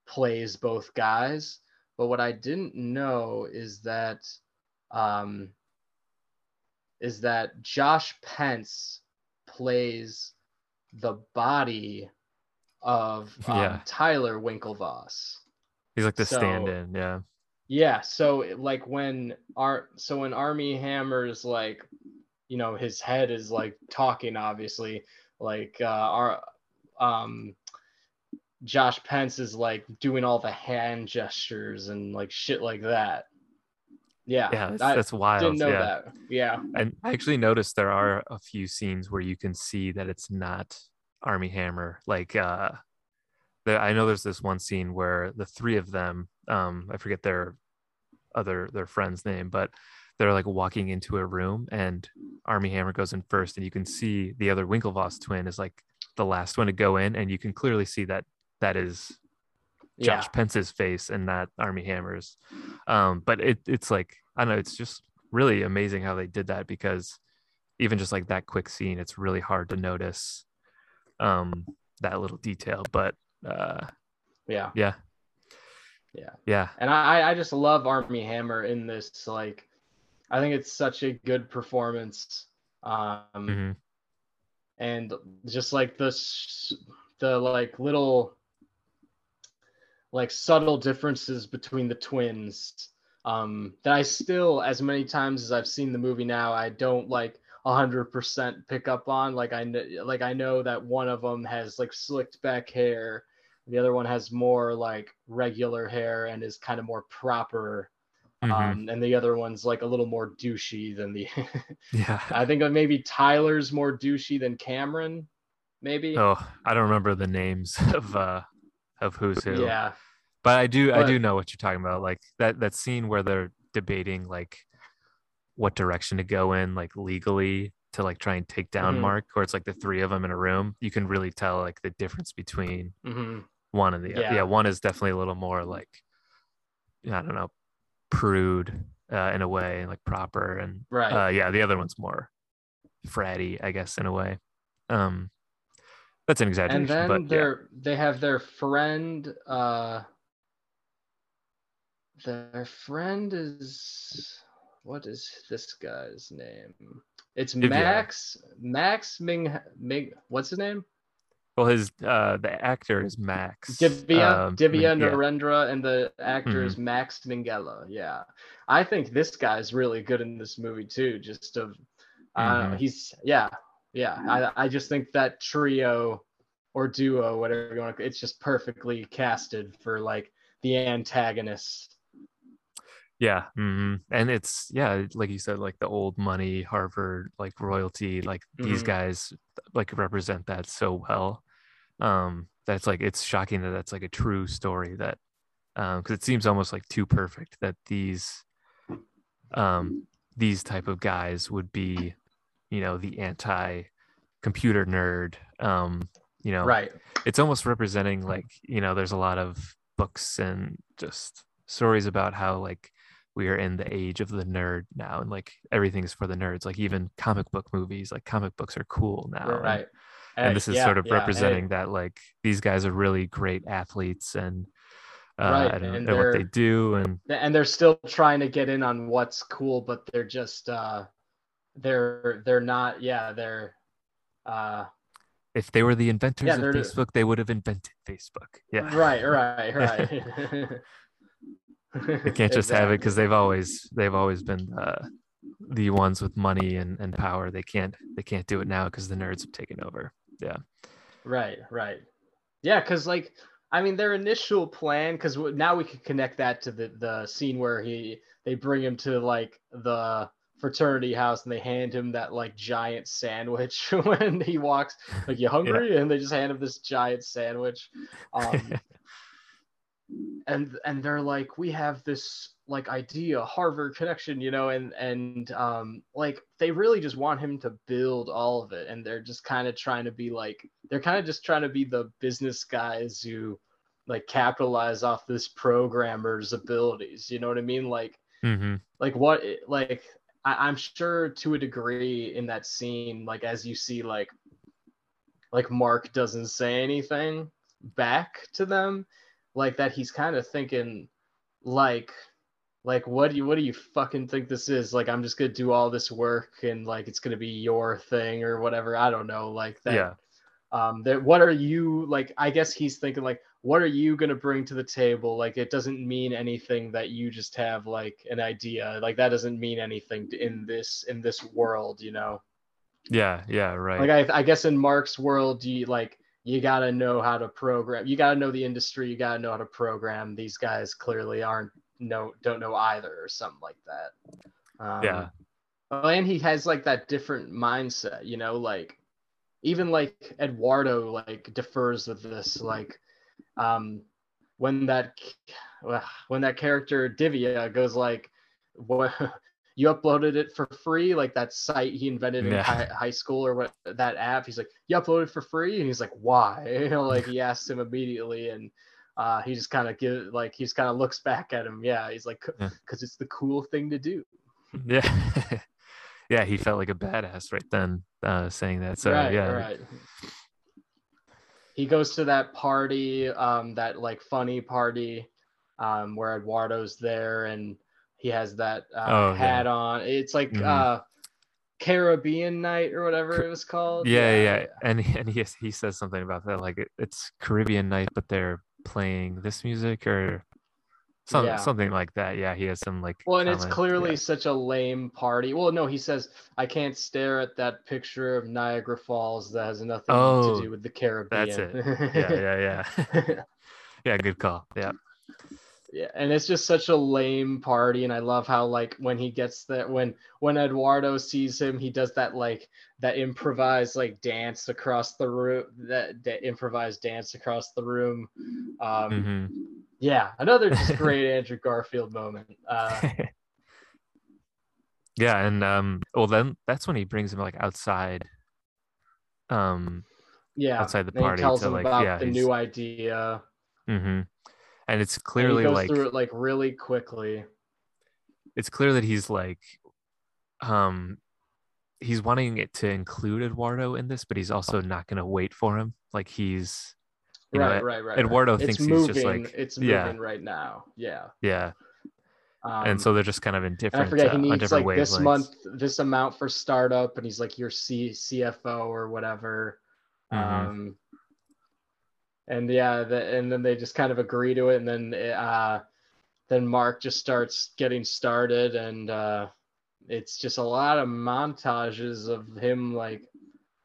plays both guys, but what I didn't know is that um is that Josh Pence plays the body of um, Yeah. Tyler Winklevoss. He's like the So- stand-in. Yeah. Yeah, so like when Ar so when Armie Hammer's like, you know, his head is like talking obviously, like uh our um Josh Pence is like doing all the hand gestures and like shit like that. Yeah. Yeah. That's, I that's wild. didn't know yeah. that. Yeah. And I actually noticed there are a few scenes where you can see that it's not Armie Hammer. Like uh there, I know there's this one scene where the three of them, um, I forget their other their friend's name, but they're like walking into a room and Armie Hammer goes in first and you can see the other Winklevoss twin is like the last one to go in and you can clearly see that that is Yeah. Josh Pence's face and not Armie Hammer's. Um, but it it's like I don't know, it's just really amazing how they did that because even just like that quick scene, it's really hard to notice um that little detail. But uh Yeah. yeah. Yeah. Yeah. And I, I just love Armie Hammer in this. Like, I think it's such a good performance. Um, mhm, and just like the the like little like subtle differences between the twins um that I still as many times as I've seen the movie now I don't like 100% pick up on like I know like I know that one of them has like slicked back hair the other one has more like regular hair and is kind of more proper mhm. um and the other one's like a little more douchey than the yeah. I think maybe Tyler's more douchey than Cameron, maybe. Oh, I don't remember the names of uh of who's who. yeah, But I do I do know what you're talking about. Like that that scene where they're debating like what direction to go in, like legally to like try and take down Mhm. Mark, or it's like the three of them in a room. You can really tell like the difference between hmm one and the other. Yeah. Yeah, one is definitely a little more like I don't know, prude uh, in a way, like proper, and right. uh, yeah, the other one's more fratty, I guess, in a way. Um, that's an exaggeration, and then but yeah. they're they have their friend. uh Their friend is what is this guy's name? It's Max Max Ming Ming. What's his name? Well, his uh, the actor is Max Divya um, Divya Min- yeah. Narendra and the actor Mhm. is Max Minghella. Yeah, I think this guy's really good in this movie too. Just of, uh, Mhm. he's yeah yeah. I I just think that trio or duo, whatever you want to, it's just perfectly casted for like the antagonist. Yeah, hmm and it's yeah, like you said, like the old money Harvard like royalty, like these Mhm. guys like represent that so well. Um, that's like it's shocking that that's like a true story that, um, because it seems almost like too perfect that these, um, these type of guys would be, you know, the anti-computer nerd. Um, you know, Right. it's almost representing like you know there's a lot of books and just stories about how like we are in the age of the nerd now and like everything is for the nerds like even comic book movies like comic books are cool now Right. And, this is yeah, sort of yeah, hey. representing that like these guys are really great athletes and uh Right, and, and and what they do and and they're still trying to get in on what's cool but they're just uh they're they're not yeah they're uh if they were the inventors Yeah, of facebook they would have invented facebook. Yeah. Right right right. They can't just have it because they've always they've always been uh, the ones with money and, and power. They can't they can't do it now because the nerds have taken over yeah. Right right. Yeah because like i mean their initial plan because now we can connect that to the the scene where he they bring him to like the fraternity house and they hand him that like giant sandwich when he walks like you hungry? And they just hand him this giant sandwich. Um and and they're like we have this like idea harvard connection you know and and um like they really just want him to build all of it and they're just kind of trying to be like they're kind of just trying to be the business guys who like capitalize off this programmer's abilities you know what i mean like mm-hmm. like what like I, i'm sure to a degree in that scene like as you see like like Mark doesn't say anything back to them, like that he's kind of thinking like like what do you what do you fucking think this is like i'm just gonna do all this work and like it's gonna be your thing or whatever i don't know like that Yeah. um that what are you like i guess he's thinking like what are you gonna bring to the table like it doesn't mean anything that you just have like an idea like that doesn't mean anything in this in this world you know Yeah. Yeah. Right. like I, I guess in mark's world you like you gotta know how to program you gotta know the industry you gotta know how to program these guys clearly aren't no don't know either or something like that um, Yeah. oh, and he has like that different mindset you know like even like eduardo like defers with this like um when that when that character divya goes like what you uploaded it for free like that site he invented in Yeah. high, high school or what that app he's like you uploaded it for free and he's like why you know like he asks him immediately and uh he just kind of give like he just kind of looks back at him yeah he's like Yeah. because it's the cool thing to do Yeah. yeah. He felt like a badass right then, uh, saying that. So right, yeah. right. He goes to that party, um, that like funny party, um, where Eduardo's there and he has that uh, Oh, yeah. hat on. It's like Mhm. uh, Caribbean night or whatever it was called. Yeah, yeah, and and he he says something about that, like it, it's Caribbean night, but they're playing this music or some, Yeah. something like that. Yeah, he has some like. Well, and it's clearly yeah. such a lame party. Well, no, he says I can't stare at that picture of Niagara Falls that has nothing Oh, to do with the Caribbean. That's it. Yeah, yeah, yeah. yeah, good call. Yeah, yeah and it's just such a lame party and i love how like when he gets that when when eduardo sees him he does that like that improvised like dance across the room that, that improvised dance across the room. Um hmm yeah another just great andrew garfield moment. Uh yeah, and um, well, then that's when he brings him like outside. Um, yeah Outside the and he party tells to, him like, about yeah, the he's- new idea. Hmm and it's and clearly goes like through it like really quickly it's clear that he's like um he's wanting it to include Eduardo in this, but he's also not going to wait for him. Like he's you right, Ed- right right Eduardo right. thinks it's he's moving just like it's yeah. moving right now yeah yeah, um, and so they're just kind of in different I forget uh, he on needs like this month, this amount for startup, and he's like your C CFO or whatever. Mhm. Um, and yeah, the, and then they just kind of agree to it, and then uh, then Mark just starts getting started, and uh, it's just a lot of montages of him like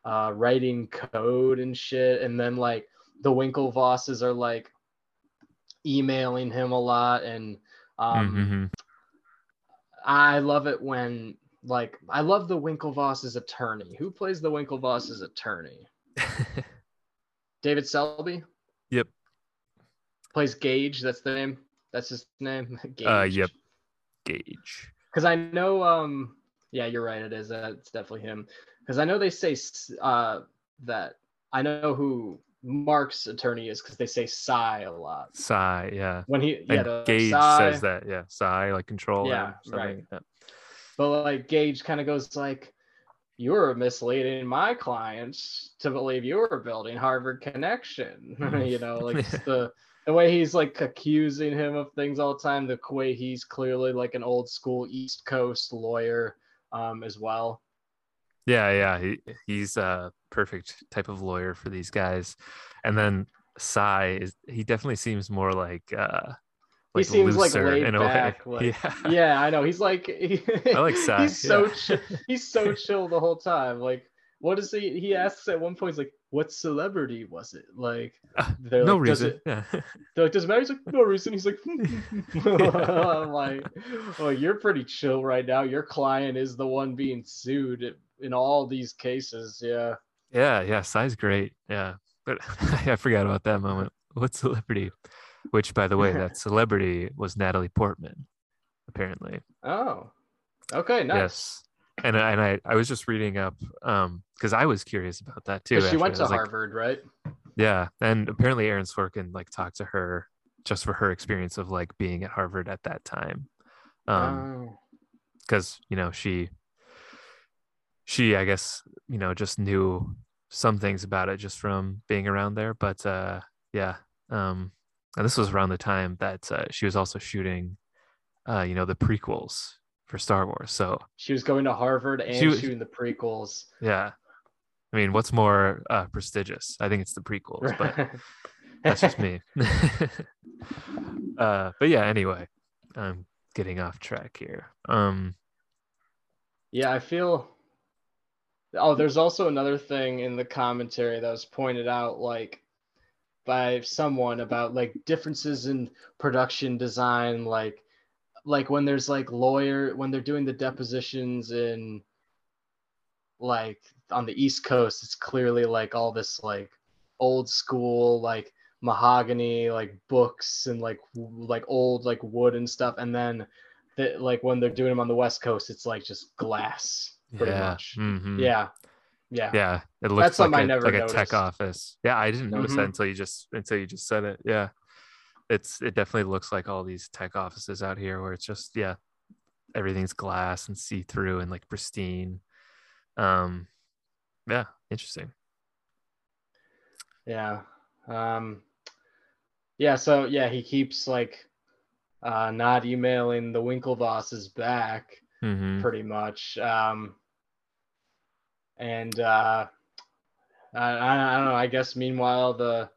uh, writing code and shit, and then like the Winklevosses are like emailing him a lot, and um, Mhm. I love it when like I love the Winklevoss's attorney. Who plays the Winklevoss's attorney? David Selby. Plays Gage. That's the name. That's his name. Gage. Uh, yep. Gage. Because I know. Um. Yeah, you're right. It is. Uh, it's definitely him. Because I know they say uh that I know who Mark's attorney is because they say Sy a lot. Sy, yeah. When he yeah And Gage Sy, says that, yeah. Sy, like control. Yeah, right. Yeah. But like Gage kind of goes like, "You're misleading my clients to believe you were building Harvard Connection." you know, like just the the way he's like accusing him of things all the time. The way he's clearly like an old school East Coast lawyer, um, as well. Yeah, yeah. He he's a perfect type of lawyer for these guys. And then Sy is he definitely seems more like uh He seems, like, laid back, like- yeah. Yeah, I know. He's like, he, I like Sy, he's so yeah. chi- he's so chill the whole time. Like, what is he? He asks at one point, he's like, "What celebrity was it?" Like, Uh, they're no like, "Does reason. it- Yeah. They're like, does it matter? He's like, no reason. He's like, I'm like, well, you're pretty chill right now. Your client is the one being sued in all these cases. Yeah. yeah, yeah. Sy's great. Yeah. But I forgot about that moment. What celebrity? Which by the way, that celebrity was Natalie Portman, apparently. Oh. Okay. Nice. Yes. And I- and I, I was just reading up um because I was curious about that too. she actually. went to was like, Harvard, right? Yeah, and apparently Aaron Sorkin like talked to her just for her experience of like being at Harvard at that time, um, oh. because you know she, she I guess you know just knew some things about it just from being around there. But uh, yeah, um, and this was around the time that uh, she was also shooting, uh, you know, the prequels for Star Wars. So she was going to Harvard and She was- shooting the prequels. yeah, I mean, what's more uh, prestigious? I think it's the prequels, but that's just me. uh, but yeah, anyway, I'm getting off track here. Um, Yeah, I feel. Oh, there's also another thing in the commentary that was pointed out, like by someone about like differences in production design, like like when there's like lawyer when they're doing the depositions in like on the East Coast, it's clearly like all this like old school like mahogany like books and like w- like old like wood and stuff, and then that like when they're doing them on the West Coast, it's like just glass pretty yeah, much. mhm. Yeah, yeah, yeah, it looks something like a, never like a tech office. Yeah, I didn't notice that Mhm. until you just until you just said it. Yeah, it's it definitely looks like all these tech offices out here where it's just yeah, everything's glass and see through and like pristine. Um, yeah, interesting. yeah. Um, yeah. So yeah, he keeps like uh, not emailing the Winklevosses back. hmm pretty much. Um, and uh, I, I, I don't know. I guess meanwhile the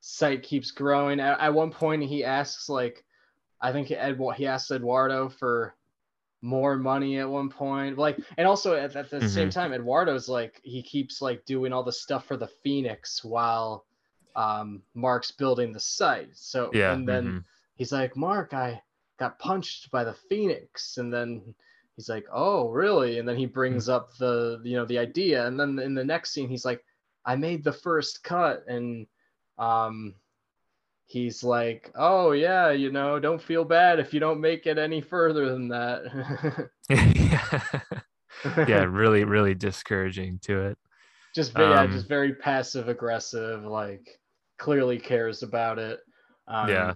site keeps growing. At, at one point, he asks like, I think Ed he asks Eduardo for more money at one point. Like, and also at, at the same time, Eduardo's like he keeps like doing all the stuff for the Phoenix while um, Mark's building the site. So Yeah, and then mhm. he's like, Mark, I got punched by the Phoenix. And then he's like, Oh, really? And then he brings up the, you know, the idea. And then in the next scene, he's like, I made the first cut. And um, he's like, Oh, yeah, you know, don't feel bad if you don't make it any further than that. yeah, yeah, really, really discouraging to it. just very, yeah, Um, just very passive aggressive, like clearly cares about it. Um, Yeah.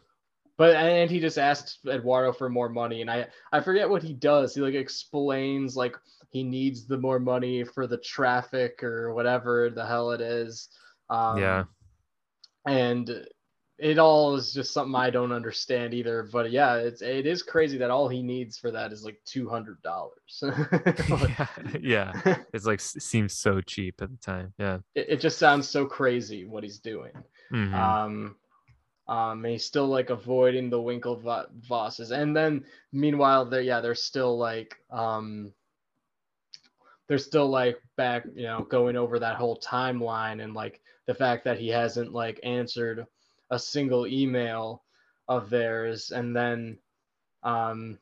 But and he just asks Eduardo for more money, and I I forget what he does. He like explains like he needs the more money for the traffic or whatever the hell it is. Um, Yeah. And it all is just something I don't understand either. But yeah, it's it is crazy that all he needs for that is like two hundred dollars. yeah, yeah. It's like seems so cheap at the time. Yeah. it, it just sounds so crazy what he's doing. Mhm. Um, um, and he's still like avoiding the Winklevosses. And then meanwhile, they're yeah, they're still like um, they're still like back, you know, going over that whole timeline and like the fact that he hasn't like answered a single email of theirs. And then um,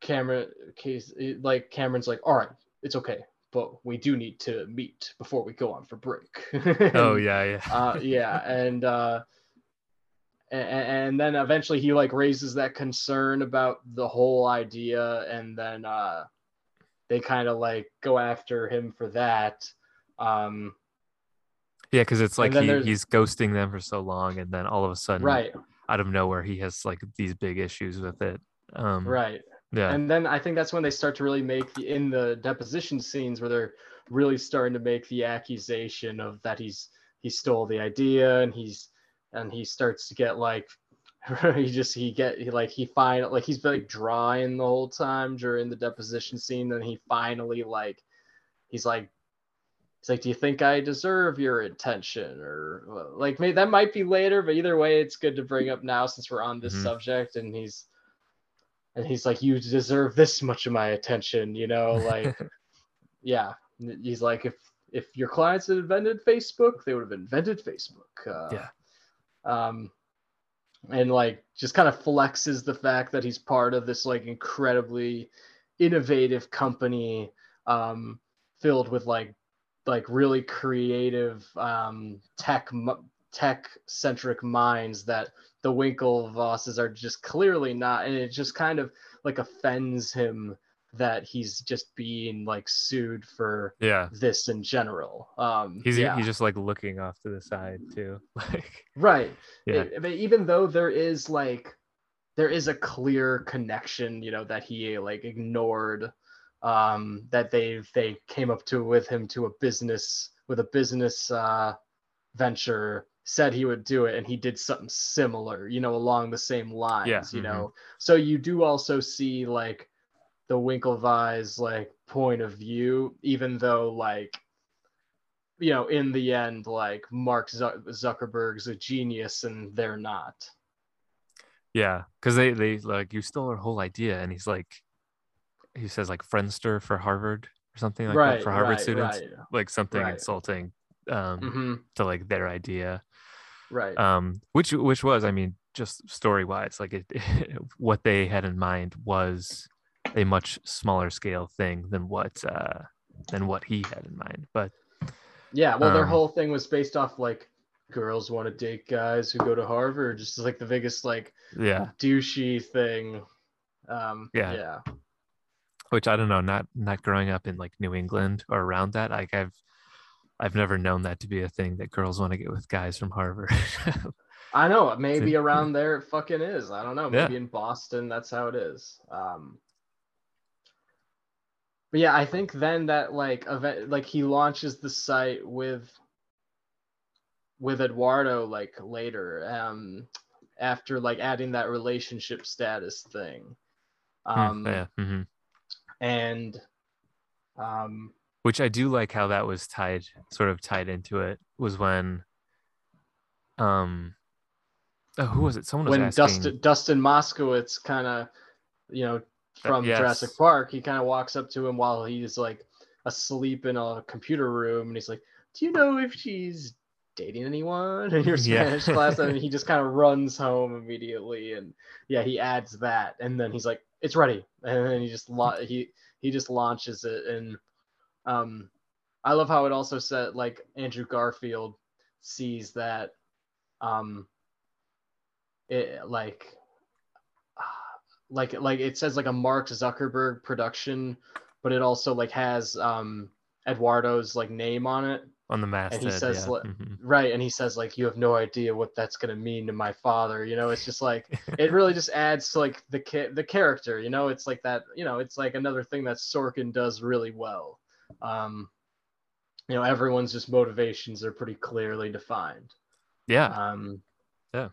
Cameron, case like Cameron's like, all right, it's okay, but we do need to meet before we go on for break. oh yeah, yeah. uh, yeah, and uh, and, and then eventually he like raises that concern about the whole idea, and then uh, they kind of like go after him for that. Um, Yeah, because it's like he, he's ghosting them for so long, and then all of a sudden, right, out of nowhere, he has like these big issues with it. Um, right. Yeah. And then I think that's when they start to really make the in the deposition scenes where they're really starting to make the accusation of that he's he stole the idea and he's and he starts to get like he just he get he like he find like he's been like drawing the whole time during the deposition scene and he finally like he's like like do you think i deserve your attention or like maybe that might be later but either way it's good to bring up now since we're on this Mhm. subject and he's and he's like you deserve this much of my attention you know like yeah he's like if if your clients had invented facebook they would have invented facebook uh, Yeah. um and like just kind of flexes the fact that he's part of this like incredibly innovative company um filled with like like really creative um tech tech centric minds that the Winklevosses are just clearly not and it just kind of like offends him that he's just being like sued for yeah. this in general um He's yeah. he's just like looking off to the side too. Like right yeah. It- but even though there is like there is a clear connection you know that he like ignored um that they they came up to with him to a business with a business uh, venture said he would do it and he did something similar you know along the same lines Yeah, you mhm. know so you do also see like the winklevi's like point of view even though like you know in the end like mark Zuck- zuckerberg's a genius and they're not Yeah, because they they like you stole our whole idea, and he's like, he says like Friendster for Harvard or something like right that for Harvard right, students, right. like something insulting um hmm to like their idea. right Um, which which was, I mean, just story wise, like it, what they had in mind was a much smaller scale thing than what uh than what he had in mind. But Yeah, well, their Um, whole thing was based off like girls want to date guys who go to Harvard, just like the biggest like yeah, douchey thing. Um, Yeah. yeah, which I don't know, not not growing up in like New England or around that, like I've I've never known that to be a thing that girls want to get with guys from Harvard. I know. Maybe See? around there it fucking is. I don't know. Yeah. Maybe in Boston that's how it is. Um, but yeah, I think then that like event, like he launches the site with with Eduardo like later, um, after like adding that relationship status thing. Hmm, Um, yeah. hmm and um Which I do like how that was tied, sort of tied into it, was when, um, oh, who was it? Someone was when asking. Dustin Dustin Moskovitz kind of you know from yes. Jurassic Park he kind of walks up to him while he's like asleep in a computer room and he's like do you know if she's dating anyone in your Yeah. Spanish class and he just kind of runs home immediately and yeah he adds that and then he's like it's ready and he just he he just launches it and um I love how it also said like Andrew Garfield sees that um it like like like it says like a Mark Zuckerberg production, but it also like has um Eduardo's like name on it. On the masthead. says yeah. li- mhm. Right. And he says like you have no idea what that's gonna mean to my father. You know, it's just like it really just adds to like the ca- the character, you know, it's like that, you know, it's like another thing that Sorkin does really well. Um you know, everyone's just motivations are pretty clearly defined. yeah. Um, Yeah.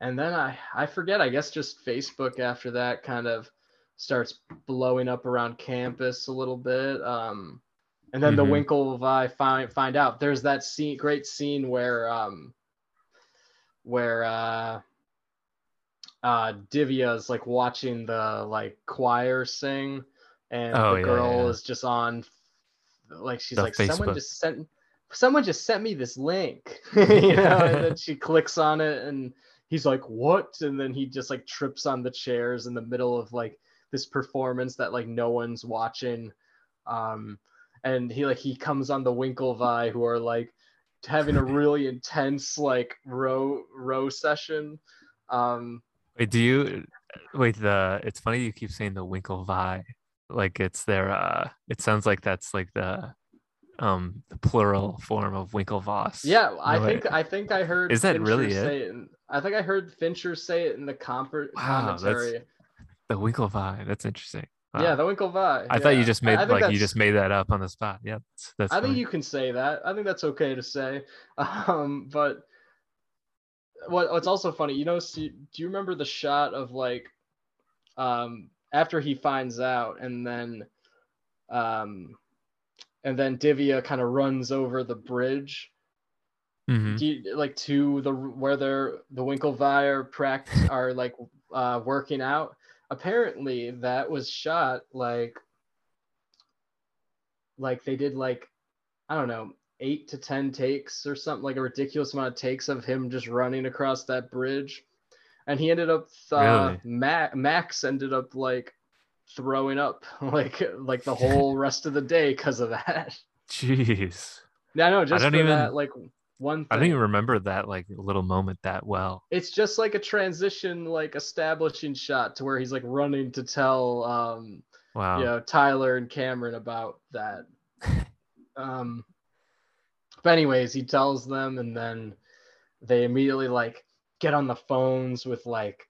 And then I I forget. I guess just Facebook after that kind of starts blowing up around campus a little bit. Um, and then Mhm. the Winklevi find find out there's that scene, great scene where um, where uh, uh, Divya is like watching the like choir sing, and Oh, the yeah, girl yeah. is just on, like she's The like someone just sent someone just sent me this link, you know, and then she clicks on it and he's like, what? And then he just like trips on the chairs in the middle of like this performance that like no one's watching. Um, and he like he comes on the Winklevi who are like having a really intense like row row session. Um, Wait, do you wait? The it's funny you keep saying the Winklevi, like it's their. uh It sounds like that's like the, um, the plural form of Winklevoss. yeah, I No, think. I think I heard Is that Fincher really it? say it. in- I think I heard Fincher say it in the comper- Wow, that's- the Winklevi. That's interesting. Wow. Yeah, the Winklevi. I thought you just made like you just made that up on the spot. Yeah, that's, that's I think you can say that. I think that's okay to say. Um, but what what's also funny, you know, see, do you remember the shot of like um after he finds out and then um and then Divya kind of runs over the bridge Mhm. do you, like to the where they're the Winklevi are practice are like uh working out. Apparently that was shot like like they did like I don't know eight to ten takes or something like a ridiculous amount of takes of him just running across that bridge, and he ended up uh, Really? Ma- Max ended up like throwing up like like the whole rest of the day because of that. Jeez, Yeah, no, just don't for even- that like one. Thing. I don't even remember that like little moment that well. it's just like a transition like establishing shot to where he's like running to tell um Wow. you know tyler and cameron about that um but anyways he tells them and then they immediately like get on the phones with like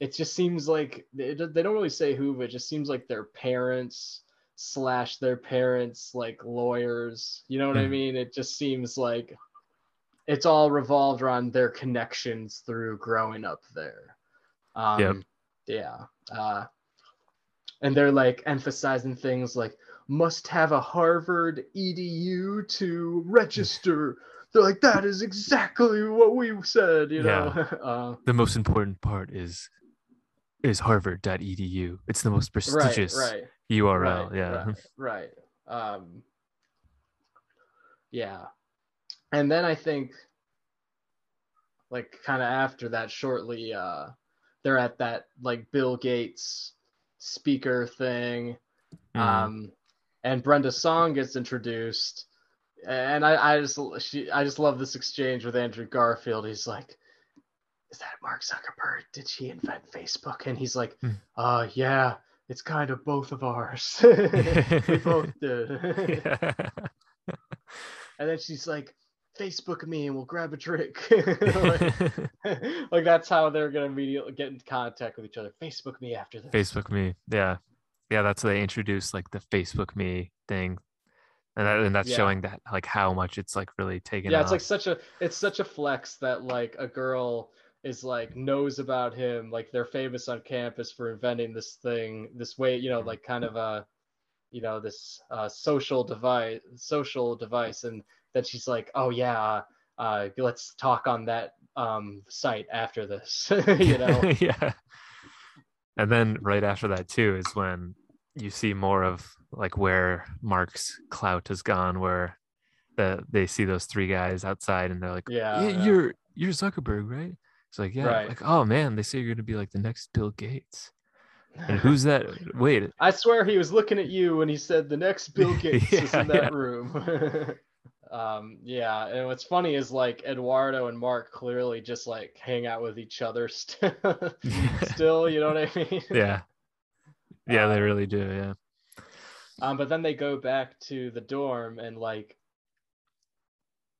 it just seems like it, they don't really say who but it just seems like their parents slash their parents like lawyers. You know what I Mhm. mean? It just seems like it's all revolved around their connections through growing up there. Um, Yep. Yeah. Uh, and they're like emphasizing things like must have a Harvard EDU to register. They're like that is exactly what we said, you know. Uh, The most important part is is harvard.edu. It's the most prestigious right, right. URL. Right, yeah. right, right. Um, yeah, and then I think, like, kind of after that, shortly, uh, they're at that like Bill Gates speaker thing, Mhm. um, and Brenda Song gets introduced, and I, I just, she, I just love this exchange with Andrew Garfield. He's like. Is that Mark Zuckerberg? Did she invent Facebook? And he's like, Hmm. uh, yeah, it's kind of both of ours. we both did. Yeah. and then she's like, Facebook me and we'll grab a drink. like, like, that's how they're gonna immediately get in contact with each other. Facebook me after this. Facebook me. Yeah. Yeah, that's how they introduced like the Facebook me thing. And that, and that's Yeah. showing that like how much it's like really taken Yeah, it's like such a it's such a flex that like a girl is like knows about him like they're famous on campus for inventing this thing this way you know like kind of a you know this uh, social device social device and that she's like oh yeah uh, let's talk on that um, site after this you know yeah. And then right after that too is when you see more of like where Mark's clout has gone, where the they see those three guys outside and they're like, yeah, yeah. you're you're Zuckerberg, right? It's like, yeah, Right. like, oh man, they say you're gonna be like the next Bill Gates. And who's that? Wait, I swear he was looking at you when he said the next Bill Gates is Yeah, in that yeah. room. um, yeah, and what's funny is like Eduardo and Mark clearly just like hang out with each other still. still, you know what I mean? yeah, yeah, they Uh, really do. Yeah, Um, but then they go back to the dorm and like,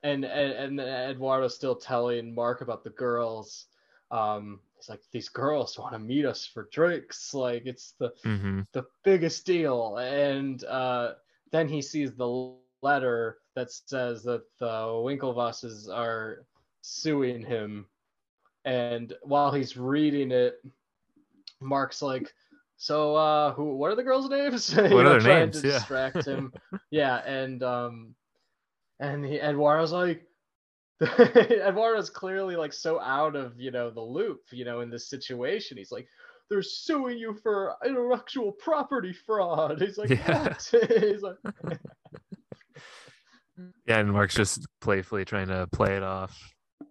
and and, and Eduardo's still telling Mark about the girls. Um, he's like, these girls want to meet us for drinks. Like it's the hmm the biggest deal. And uh, then he sees the letter that says that the Winklevosses are suing him. And while he's reading it, Mark's like, "So, uh, who? What are the girls' names?" What know, are their trying names? To Yeah. distract him. yeah, and um, and he Eduardo's like, Eduardo's clearly like so out of you know the loop, you know, in this situation. He's like, they're suing you for intellectual property fraud. He's like, Yeah. what? He's like, yeah, and Mark's just playfully trying to play it off.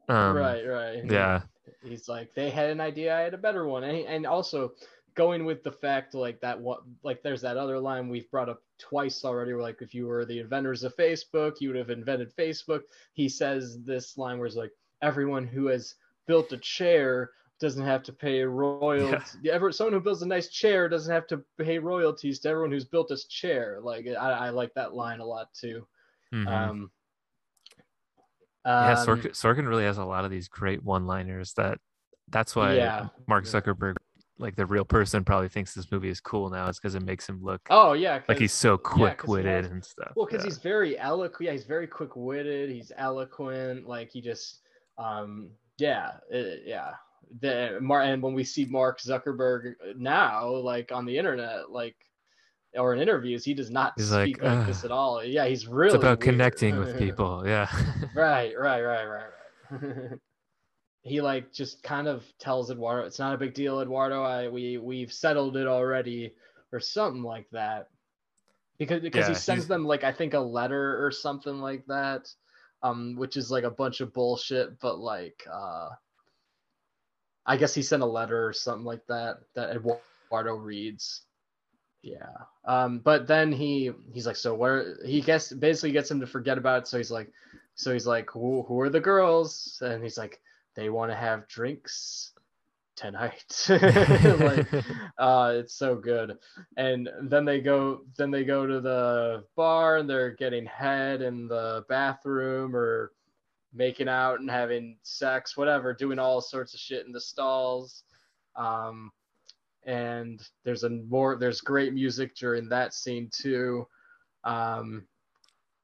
Um, right, right. Yeah, He's like, they had an idea, I had a better one, and, and also going with the fact like that what like there's that other line we've brought up twice already where like if you were the inventors of facebook you would have invented facebook he says this line where it's like everyone who has built a chair doesn't have to pay royalties ever someone who builds a nice chair doesn't have to pay royalties to everyone who's built this chair like i, I like that line a lot too mhm. um yeah. um, Sorkin, Sorkin really has a lot of these great one-liners. That that's why Yeah. Mark Zuckerberg, like the real person, probably thinks this movie is cool now. Is because it makes him look oh yeah like he's so yeah, he quick-witted has- and stuff. Well, because yeah. he's very eloquent. Yeah, he's very quick-witted. He's eloquent. Like he just, um, yeah, it, yeah. The Mar- and when we see Mark Zuckerberg now, like on the internet, like or in interviews, he does not He's speak like, this at all. Yeah, he's really. it's about weird. connecting with people. Yeah. right, right, right, right, right. he like just kind of tells Eduardo, "It's not a big deal, Eduardo. I we we've settled it already," or something like that. Because because he sends he's- them like I think a letter or something like that, um, which is like a bunch of bullshit. But like, uh, I guess he sent a letter or something like that that Eduardo reads. Yeah. Um, but then he he's like, so where he gets basically gets him to forget about it. So he's like, so he's like, who who are the girls? And he's like, they want to have drinks tonight. like, uh, it's so good. And then they go then they go to the bar and they're getting head in the bathroom or making out and having sex, whatever, doing all sorts of shit in the stalls. Um, and there's a more there's great music during that scene too. Um,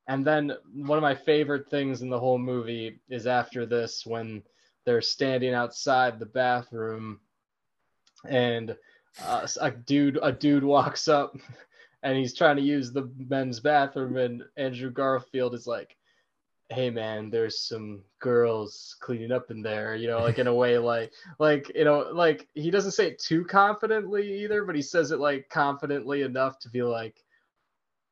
and then one of my favorite things in the whole movie is after this when they're standing outside the bathroom and uh, a dude a dude walks up and he's trying to use the men's bathroom and Andrew Garfield is like hey man there's some girls cleaning up in there you know like in a way like like you know like he doesn't say it too confidently either but he says it like confidently enough to be like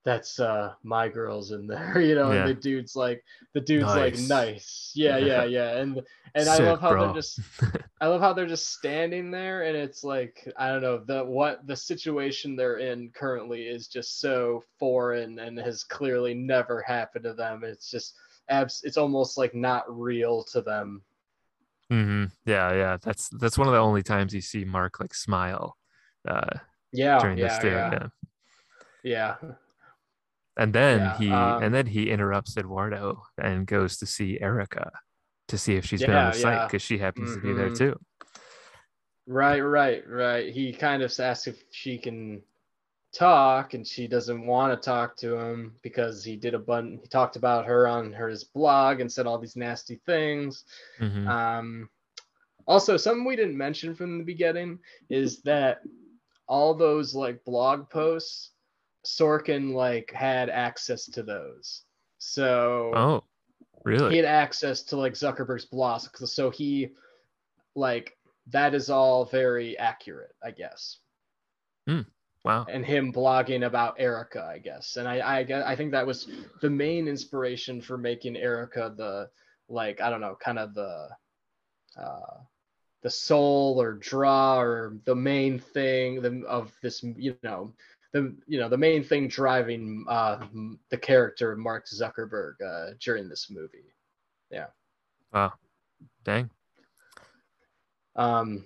that's uh my girls in there you know Yeah. and the dude's like the dude's like Nice. nice yeah yeah yeah and and i love how bro. they're just i love how they're just standing there and it's like i don't know the what the situation they're in currently is just so foreign and has clearly never happened to them it's just abs it's almost like not real to them hmm Yeah, yeah. That's that's one of the only times you see Mark like smile uh, yeah during yeah this too. yeah Yeah. yeah And then Yeah, he um, and then he interrupts Eduardo and goes to see Erica to see if she's been on Yeah, the site because she happens to be there Mhm. too. Right, right, right. He kind of asks if she can talk, and she doesn't want to talk to him because he did a bun. He talked about her on her his blog and said all these nasty things. Mhm. Um, also, something we didn't mention from the beginning is that all those like blog posts, Sorkin like had access to those. So oh, really? he had access to like Zuckerberg's blog, so he like that is all very accurate, I guess. wow. And him blogging about Erica, I guess, and I I I think that was the main inspiration for making Erica the like I don't know, kind of the uh the soul or draw or the main thing the, of this you know the you know the main thing driving uh the character of Mark Zuckerberg uh during this movie. Yeah. Wow. Dang. Um,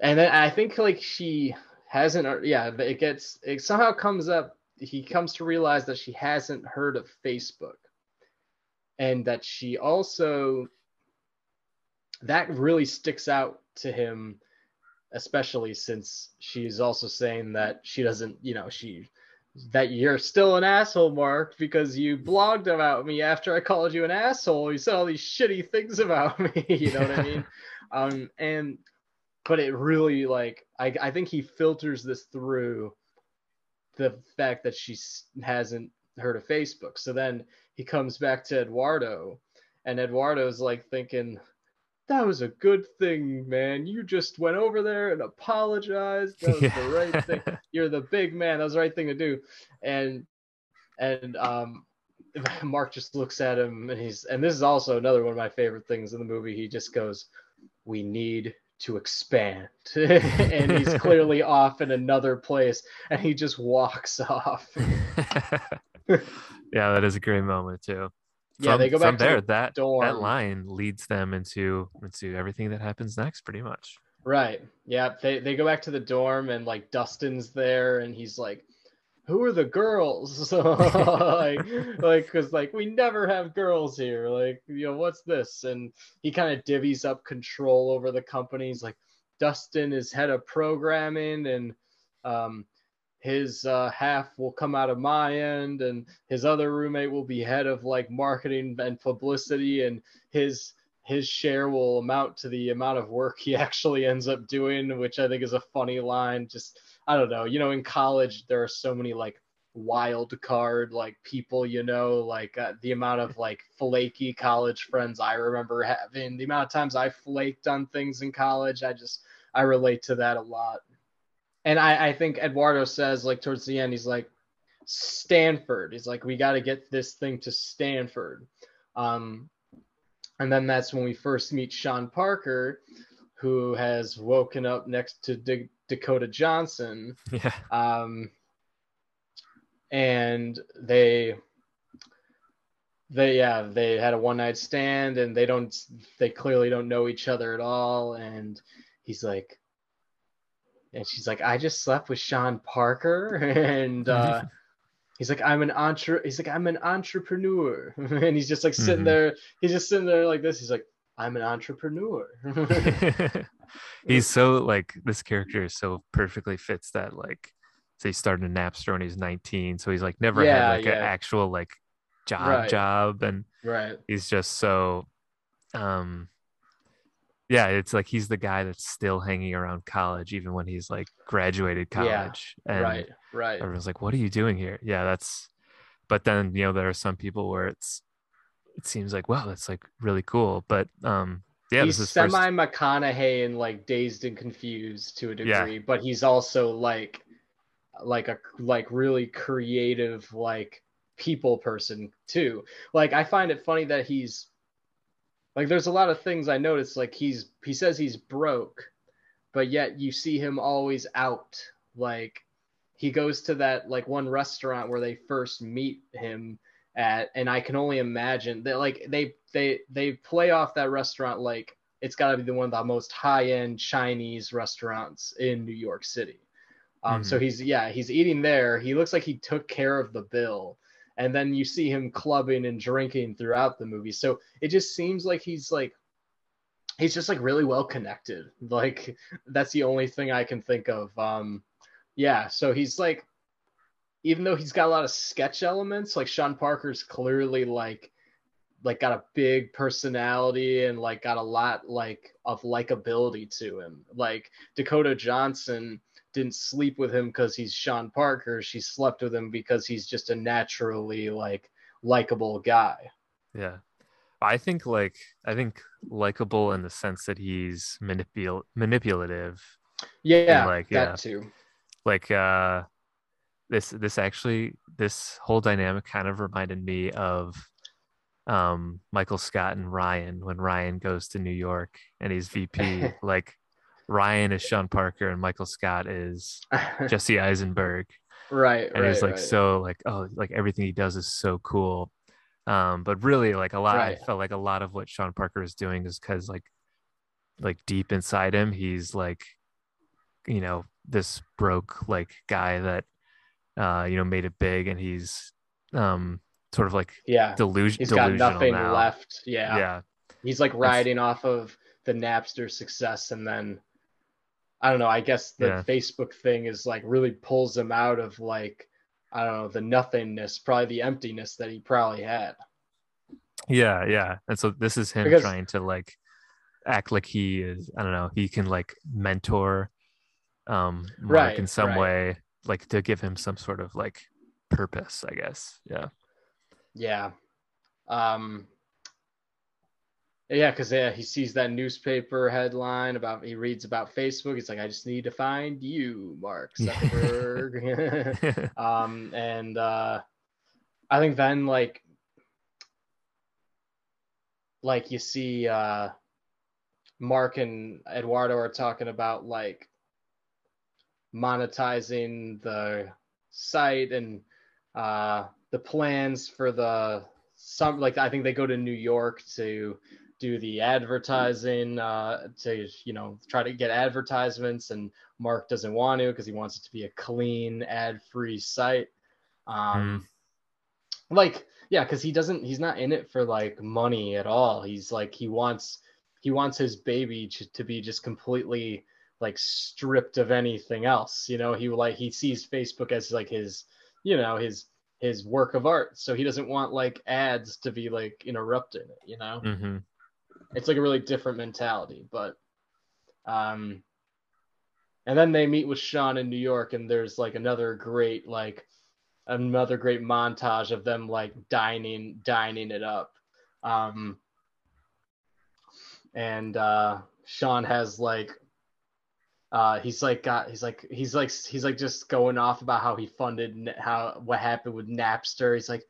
and then I think like she hasn't, or- yeah, it gets, it somehow comes up. He comes to realize that she hasn't heard of Facebook, and that she also, that really sticks out to him, especially since she's also saying that she doesn't, you know, she. That you're still an asshole, Mark, because you blogged about me after I called you an asshole. You said all these shitty things about me. you know what I mean? Um, and but it really like I I think he filters this through the fact that she hasn't heard of Facebook. So then he comes back to Eduardo, and Eduardo's like thinking, "That was a good thing, man. You just went over there and apologized. That was the right thing. You're the big man. That was the right thing to do." And and um, Mark just looks at him, and he's and this is also another one of my favorite things in the movie. He just goes, "We need." To expand, and he's clearly off in another place, and he just walks off. yeah, that is a great moment too. Yeah, from, they go from back to there. the that dorm. that line leads them into into everything that happens next, pretty much. Right. Yeah. They they go back to the dorm and like Dustin's there and he's like, "Who are the girls?" like like because like we never have girls here. Like you know what's this? And he kind of divvies up control over the company. He's like, Dustin is head of programming and um his uh, half will come out of my end and his other roommate will be head of like marketing and publicity and his his share will amount to the amount of work he actually ends up doing, which I think is a funny line. Just I don't know, you know, in college there are so many like wild card like people, you know, like uh, the amount of like flaky college friends I remember having, the amount of times I flaked on things in college, I just I relate to that a lot. And I, I think Eduardo says like towards the end, he's like Stanford. He's like, we got to get this thing to Stanford. Um, and then that's when we first meet Sean Parker, who has woken up next to D- Dakota Johnson. Yeah. Um, and they, they, yeah, they had a one night stand and they don't, they clearly don't know each other at all. And he's like, and she's like, I just slept with Sean Parker. And, uh, he's like i'm an entre he's like i'm an entrepreneur and he's just like sitting Mhm. there he's just sitting there like this he's like I'm an entrepreneur. he's so like this character is so perfectly fits that like so he started in Napster when he's 19 so he's like never Yeah, had like an actual like job Right. job and right. he's just so um yeah it's like he's the guy that's still hanging around college even when he's like graduated Yeah, college and right. Right. everyone's like what are you doing here yeah that's but then you know there are some people where it's it seems like wow that's like really cool but um yeah he's this is first semi McConaughey and like dazed and confused to a Yeah. degree, but he's also like like a like really creative like people person too. Like I find it funny that he's like there's a lot of things I notice like he's he says he's broke, but yet you see him always out. Like he goes to that like one restaurant where they first meet him at and I can only imagine that like they they they play off that restaurant like it's got to be the one of the most high-end Chinese restaurants in New York City. Um so he's yeah, he's eating there. He looks like he took care of the bill. And then you see him clubbing and drinking throughout the movie. So it just seems like he's like he's just like really well connected. Like that's the only thing I can think of. Um yeah, so he's like even though he's got a lot of sketch elements, like Sean Parker's clearly like like got a big personality and like got a lot like of likability to him. Like Dakota Johnson didn't sleep with him because he's Sean Parker. She slept with him because he's just a naturally like likable guy. Yeah. I think like I think likable in the sense that he's manipul manipulative. Yeah, like, that yeah. too. Like uh this this actually this whole dynamic kind of reminded me of um Michael Scott and Ryan when Ryan goes to New York and he's VP. like Ryan is Sean Parker and Michael Scott is Jesse Eisenberg. right, and right, he's like right. so like oh like everything he does is so cool um but really like a lot Right. i felt like a lot of what sean parker is doing is because like like deep inside him he's like you know this broke like guy that uh you know made it big and he's um sort of like yeah. delusion He's got nothing now. left. Yeah. yeah He's like riding off of the Napster success and then I don't know, I guess the Yeah. Facebook thing is like really pulls him out of like I don't know, the nothingness, probably the emptiness that he probably had. yeah yeah and so this is him Because- trying to like act like he is i don't know he can like mentor um Mark Right, in some right. way like to give him some sort of like purpose i guess yeah Yeah. Um yeah, because yeah, he sees that newspaper headline about he reads about Facebook. He's like, I just need to find you, Mark Zuckerberg. um and uh i think then like like you see uh mark and eduardo are talking about like monetizing the site and uh the plans for the some like i think they go to new york to do the advertising uh to you know try to get advertisements and mark doesn't want to because he wants it to be a clean ad free site. Um like yeah because he doesn't he's not in it for like money at all. He's like he wants he wants his baby to, to be just completely like stripped of anything else you know? He like he sees facebook as like his you know his his work of art. So he doesn't want like ads to be like interrupting it you know? Hmm it's like a really different mentality but um and then they meet with sean in new york and there's like another great like another great montage of them like dining dining it up. Um and uh sean has like uh he's like got he's like he's like he's like just going off about how he funded how what happened with napster. He's like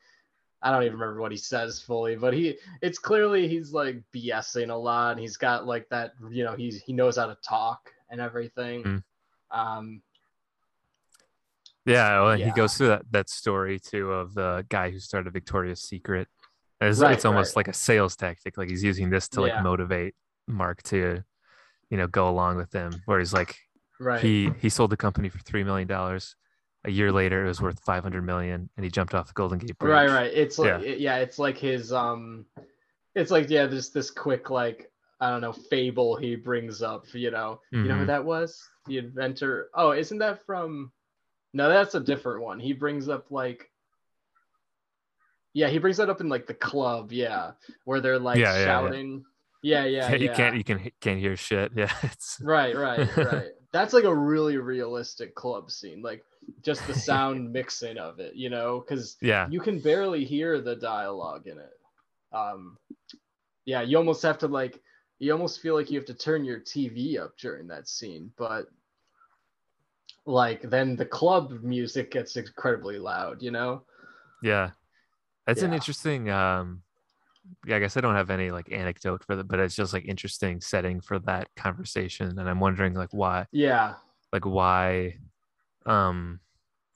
I don't even remember what he says fully, but he it's clearly he's like BSing a lot. And he's got like that, you know, he's he knows how to talk and everything. Mm. Um, yeah well, he goes through that that story too of the guy who started victoria's secret it's, Right, it's almost right. like a sales tactic like he's using this to like Yeah. motivate mark to you know go along with him where he's like right. he he sold the company for three million dollars. A year later, it was worth five hundred million, and he jumped off the Golden Gate Bridge. Right, right. It's like Yeah. yeah. it's like his um it's like yeah, there's this quick like I don't know fable he brings up. You know, you know who Mhm. that was? The inventor. Oh, isn't that from? No, that's a different one. He brings up like. Yeah, he brings that up in like the club. Yeah, where they're like Yeah, yeah, yeah. shouting. Yeah, yeah, yeah. you can't you can can't hear shit. Yeah, it's Right, right, right. That's like a really realistic club scene. Like just the sound mixing of it, you know, because yeah. you can barely hear the dialogue in it. Um, yeah, you almost have to like, you almost feel like you have to turn your TV up during that scene, but like then the club music gets incredibly loud, you know? Yeah. It's an interesting um yeah, I guess I don't have any like anecdote for that, but it's just like interesting setting for that conversation. And I'm wondering like why Yeah, like why um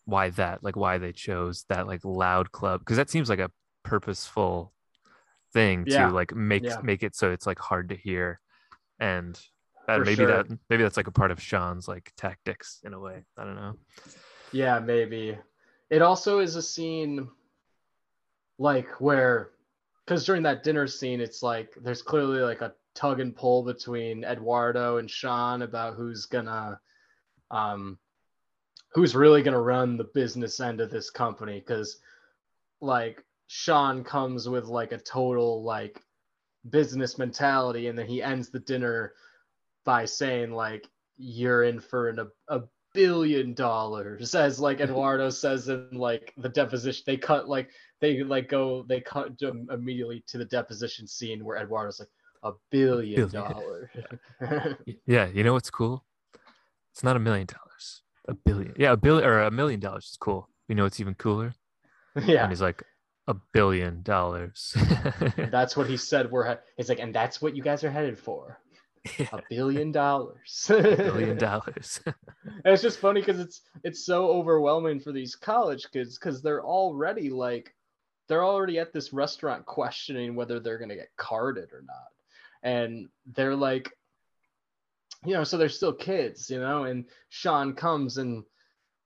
why that like why they chose that like loud club because that seems like a purposeful thing Yeah. to like make Yeah. make it so it's like hard to hear and uh, For maybe sure. that maybe that's like a part of Sean's like tactics in a way. I don't know. Yeah, maybe. It also is a scene like where because during that dinner scene it's like there's clearly like a tug and pull between Eduardo and Sean about who's gonna um who's really gonna run the business end of this company because like Sean comes with like a total like business mentality and then he ends the dinner by saying like you're in for an, a, a billion dollars as like Eduardo says in like the deposition they cut like they like go they cut to- immediately to the deposition scene where Eduardo's like a billion Billion. dollars Yeah, you know what's cool? It's not a million dollars. A billion. Yeah, a billion or a million dollars is cool. You know it's even cooler? yeah And he's like, a billion dollars. that's what he said we're he- he's like and that's what you guys are headed for Yeah, a billion dollars a billion dollars. And it's just funny because it's it's so overwhelming for these college kids because they're already like they're already at this restaurant questioning whether they're gonna get carded or not, and they're like, you know, so they're still kids, you know. And Sean comes and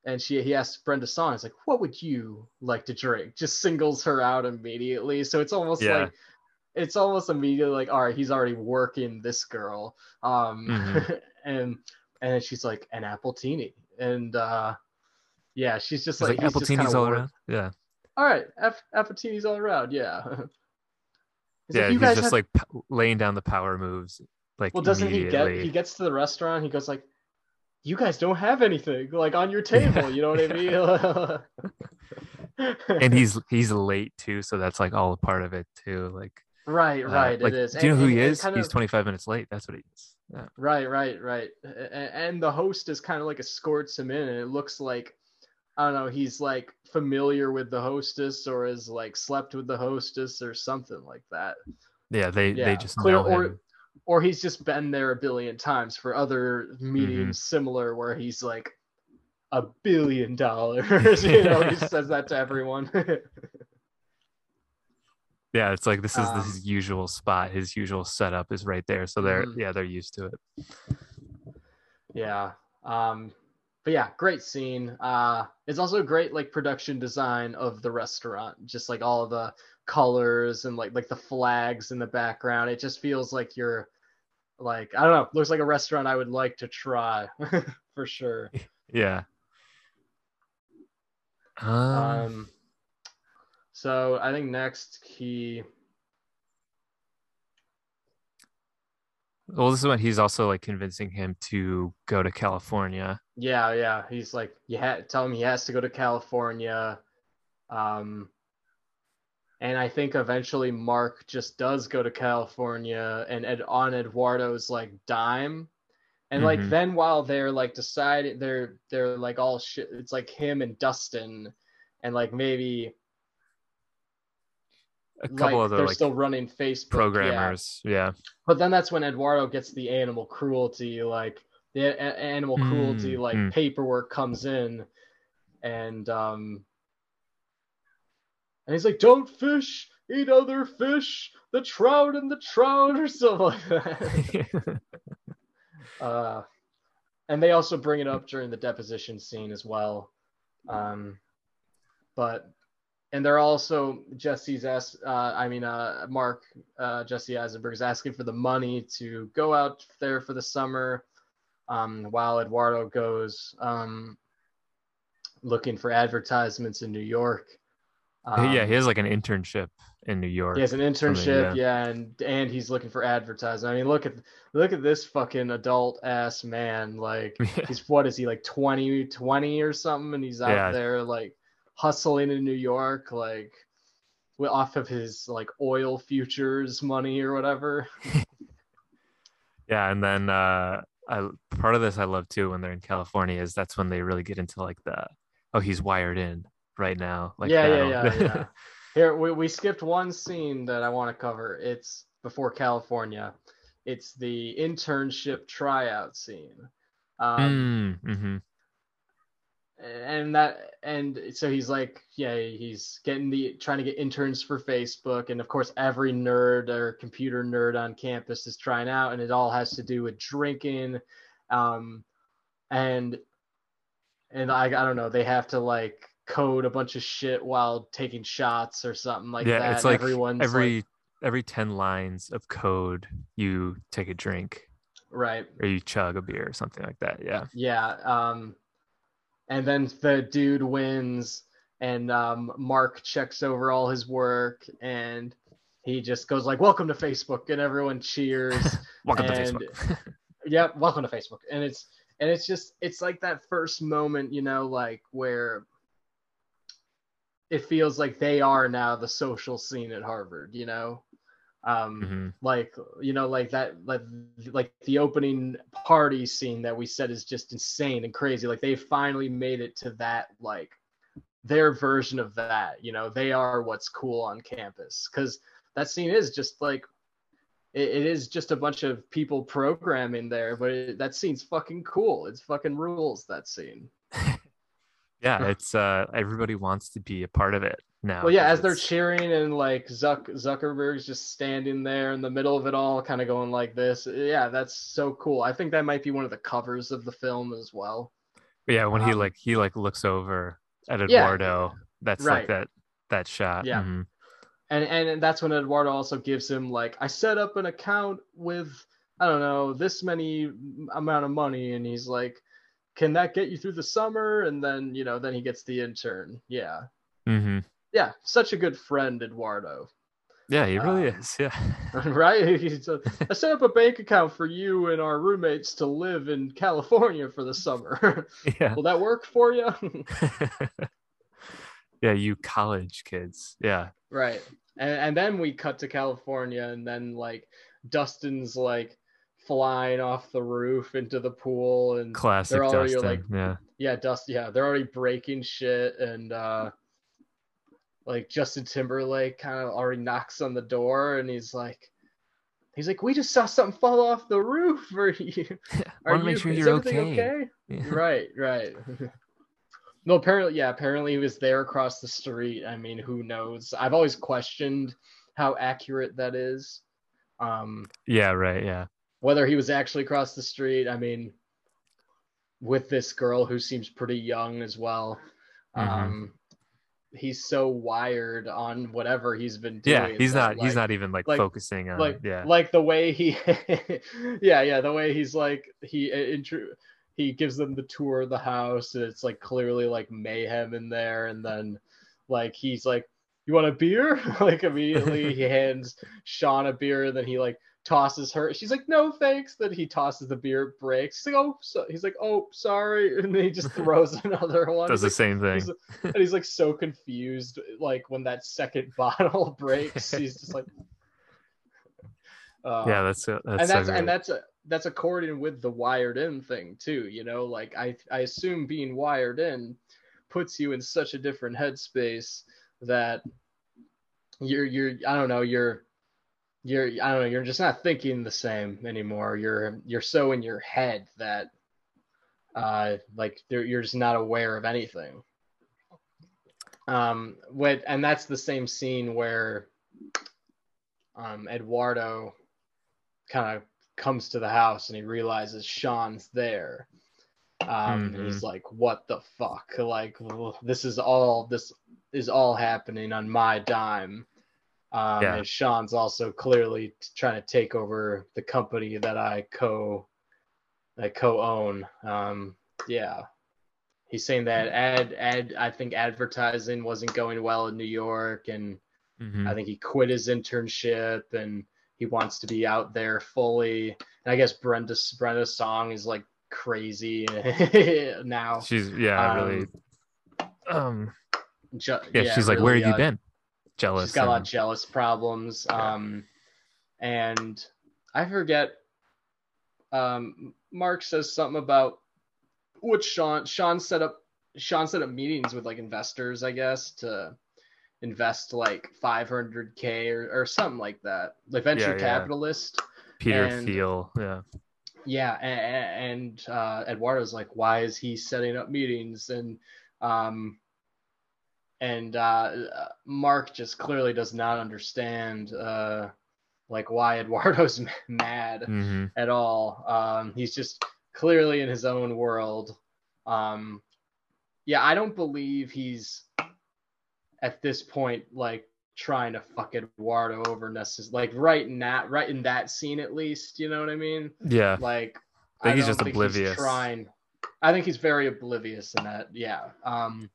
and she he asks Brenda Song, it's like, what would you like to drink? Just singles her out immediately. So it's almost Yeah. like it's almost immediately like, all right, he's already working this girl. Um Mhm. and and then she's like an appletini. And uh yeah, she's just It's like, like Appletinis kinda all around. Yeah. All right, F- appletini's all around, yeah. Yeah, like, he's just have- like p- laying down the power moves. Like well, doesn't he get? He gets to the restaurant. He goes like, "You guys don't have anything like on your table." You know what I mean? and he's he's late too, so that's like all a part of it too. Like, right, uh, right. like, it is. Do you know And- who he is? He's of- 25 minutes late. That's what he is. Yeah. Right, right, right. And the host is kind of like escorts him in, and it looks like I don't know, he's like familiar with the hostess or has like slept with the hostess or something like that. Yeah, they Yeah, they just clear- know him. Or he's just been there a billion times for other Mm-hmm. meetings similar where he's like a billion dollars. you know, he says that to everyone. Yeah, it's like this is Um, his usual spot. His usual setup is right there. So they're Mhm. yeah, they're used to it. Yeah. Um but yeah, great scene. Uh it's also great like production design of the restaurant. Just like all the colors and like like the flags in the background. It just feels like you're like I don't know, looks like a restaurant I would like to try for sure. Yeah. Um, Um so I think next he well, this is when he's also like convincing him to go to California. yeah, yeah, he's like you had tell him he has to go to California. Um and I think eventually Mark just does go to California and Ed, on Eduardo's like dime. And like Mhm. then while they're like deciding they're they're like all shit it's like him and Dustin and like maybe A couple like, other they're like still running Facebook programmers. Yeah. But then that's when Eduardo gets the animal cruelty, like the a- animal cruelty, Mm, like mm. paperwork comes in, and um, and he's like, "Don't fish, eat other fish, the trout and the trout," or something like that. uh, and they also bring it up during the deposition scene as well. Um, but and they're also Jesse's asked. Uh, I mean, uh, Mark uh, Jesse Eisenberg is asking for the money to go out there for the summer, um, while Eduardo goes um, looking for advertisements in New York. Um, yeah, he has like an internship in New York. He has an internship, yeah. yeah. and and he's looking for advertising. I mean, look at look at this fucking adult ass man. Like he's what is he like 20, 20 or something, and he's out Yeah. there like hustling in New York, like off of his like oil futures money or whatever. Yeah, and then uh I part of this I love too when they're in California is that's when they really get into like the oh he's wired in right now. Like yeah, yeah, yeah, yeah. Here we, we skipped one scene that I want to cover. It's before California. It's the internship tryout scene. Um, Mm, mhm. and that and so he's like yeah he's getting the trying to get interns for facebook and of course every nerd or computer nerd on campus is trying out and it all has to do with drinking um and and i, I don't know they have to like code a bunch of shit while taking shots or something like yeah, that it's like everyone's every like, every 10 lines of code you take a drink right or you chug a beer or something like that. Yeah. Yeah. Um, and then the dude wins, and um, Mark checks over all his work, and he just goes like, "Welcome to Facebook," and everyone cheers. Welcome to Facebook. yeah, welcome to Facebook. And it's and it's just it's like that first moment, you know, like where it feels like they are now the social scene at Harvard, you know. Um, Mhm. like you know like that like like the opening party scene that we said is just insane and crazy. Like they finally made it to that like their version of that you know? They are what's cool on campus. Because that scene is just like it, it is just a bunch of people programming there but it, that scene's fucking cool. It's fucking rules that scene Yeah, it's uh everybody wants to be a part of it now. well yeah as they're cheering and like Zuck Zuckerberg's just standing there in the middle of it all kind of going like this yeah that's so cool I think that might be one of the covers of the film as well yeah, when he um, like he like looks over at Yeah. Eduardo, that's Right. like that that shot. Yeah. Mhm. and and that's when Eduardo also gives him like I set up an account with I don't know this many amount of money and he's like can that get you through the summer and then you know then he gets the intern yeah Mm-hmm. yeah such a good friend Eduardo Yeah, he really Um, is. Yeah. right He's a- I set up a bank account for you and our roommates to live in California for the summer yeah. will that work for you yeah, you college kids. Yeah. Right. And and then we cut to California and then like Dustin's like flying off the roof into the pool and Classic they're already like yeah. yeah, Dust yeah, they're already breaking shit and uh like Justin Timberlake kind of already knocks on the door and he's like he's like we just saw something fall off the roof are you are Wanna make sure you're everything okay. Yeah. right right no apparently yeah apparently he was there across the street i mean who knows i've always questioned how accurate that is um Yeah, right. Yeah. Whether he was actually across the street i mean with this girl who seems pretty young as well Mhm. um he's so wired on whatever he's been doing Yeah, he's not he's not even like, like- focusing on like yeah. like the way he yeah yeah the way he's like he intro he gives them the tour of the house and it's like clearly like mayhem in there and then like he's like you want a beer like immediately he hands sean a beer and then he like tosses her she's like no thanks then he tosses the beer breaks he's like oh so, he's like oh sorry and then he just throws another one Does He's the like, same thing. he's- and he's like so confused like when that second bottle breaks he's just like uh, yeah, that's it. That's and that's great. and that's a that's according with the wired in thing too you know like i i assume being wired in puts you in such a different headspace that you're you're i don't know you're you're i don't know you're just not thinking the same anymore you're you're so in your head that uh like you're just not aware of anything um what and that's the same scene where um eduardo kind of comes to the house and he realizes Sean's there. Um, and he's like, "What the fuck? Like, this is all this is all happening on my dime. Um, Yeah. And Sean's also clearly trying to take over the company that I co that co-own. Um, yeah, he's saying that ad ad I think advertising wasn't going well in New York, and Mhm. I think he quit his internship and he wants to be out there fully. And I guess Brenda Brenda's song is like crazy now. she's yeah, really. Um, Ju- yeah, she's like, "Where have you uh, been?" Jealous. She's got a lot of jealous problems. Yeah. Um, and I forget. Um, Mark says something about what Sean Sean set up. Sean set up meetings with like investors, I guess, to invest like 500k or, or something like that. Like venture Yeah, yeah. capitalist. Peter and- Thiel. Yeah. Yeah, and, and uh, Eduardo's like, why is he setting up meetings? And um, and uh, Mark just clearly does not understand uh, like why Eduardo's mad hmm at all. Um, he's just clearly in his own world. Um, yeah, I don't believe he's at this point like trying to fuck Eduardo over necessarily like right in that right in that scene at least. You know what I mean? Yeah. Like I think he's don't just think oblivious. trying. I think he's very oblivious in that. Yeah. Um.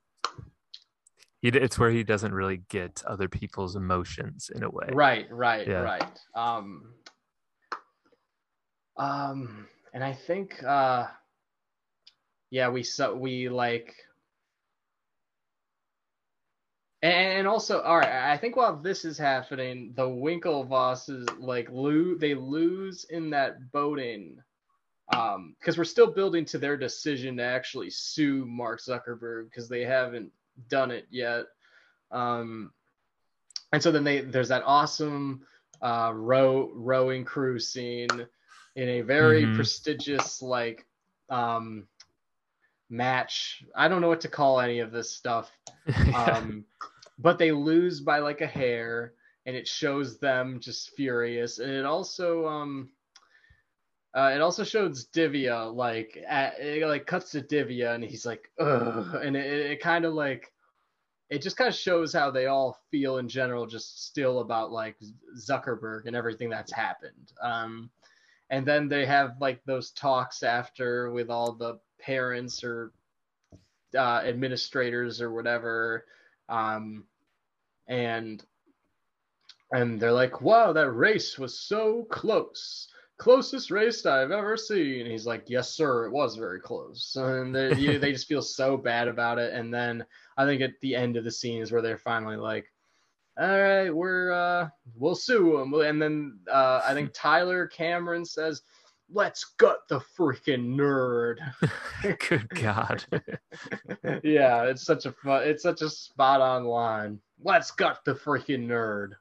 He, it's where he doesn't really get other people's emotions in a way. Right. Right. Yeah. Right. Um. Um. And I think. Uh. Yeah. We so we like. And and also, all right. I think while this is happening, the Winklevosses like lose. They lose in that boating. um because we're still building to their decision to actually sue mark zuckerberg because they haven't done it yet. Um and so then they there's that awesome uh row rowing crew scene in a very Mhm. prestigious like um match. I don't know what to call any of this stuff. Um but they lose by like a hair and it shows them just furious. And it also um uh, it also shows Divya like at, it like cuts to Divya and he's like ugh and it, it kind of like it just kind of shows how they all feel in general just still about like Zuckerberg and everything that's happened. Um and then they have like those talks after with all the parents or uh, administrators or whatever. Um and and they're like wow that race was so close closest race i've ever seen he's like yes sir it was very close and they, you, they just feel so bad about it and then i think at the end of the scene is where they're finally like all right we're uh we'll sue him and then uh i think tyler cameron says let's gut the freaking nerd Good God. yeah, it's such a fun, it's such a spot on line. Let's gut the freaking nerd.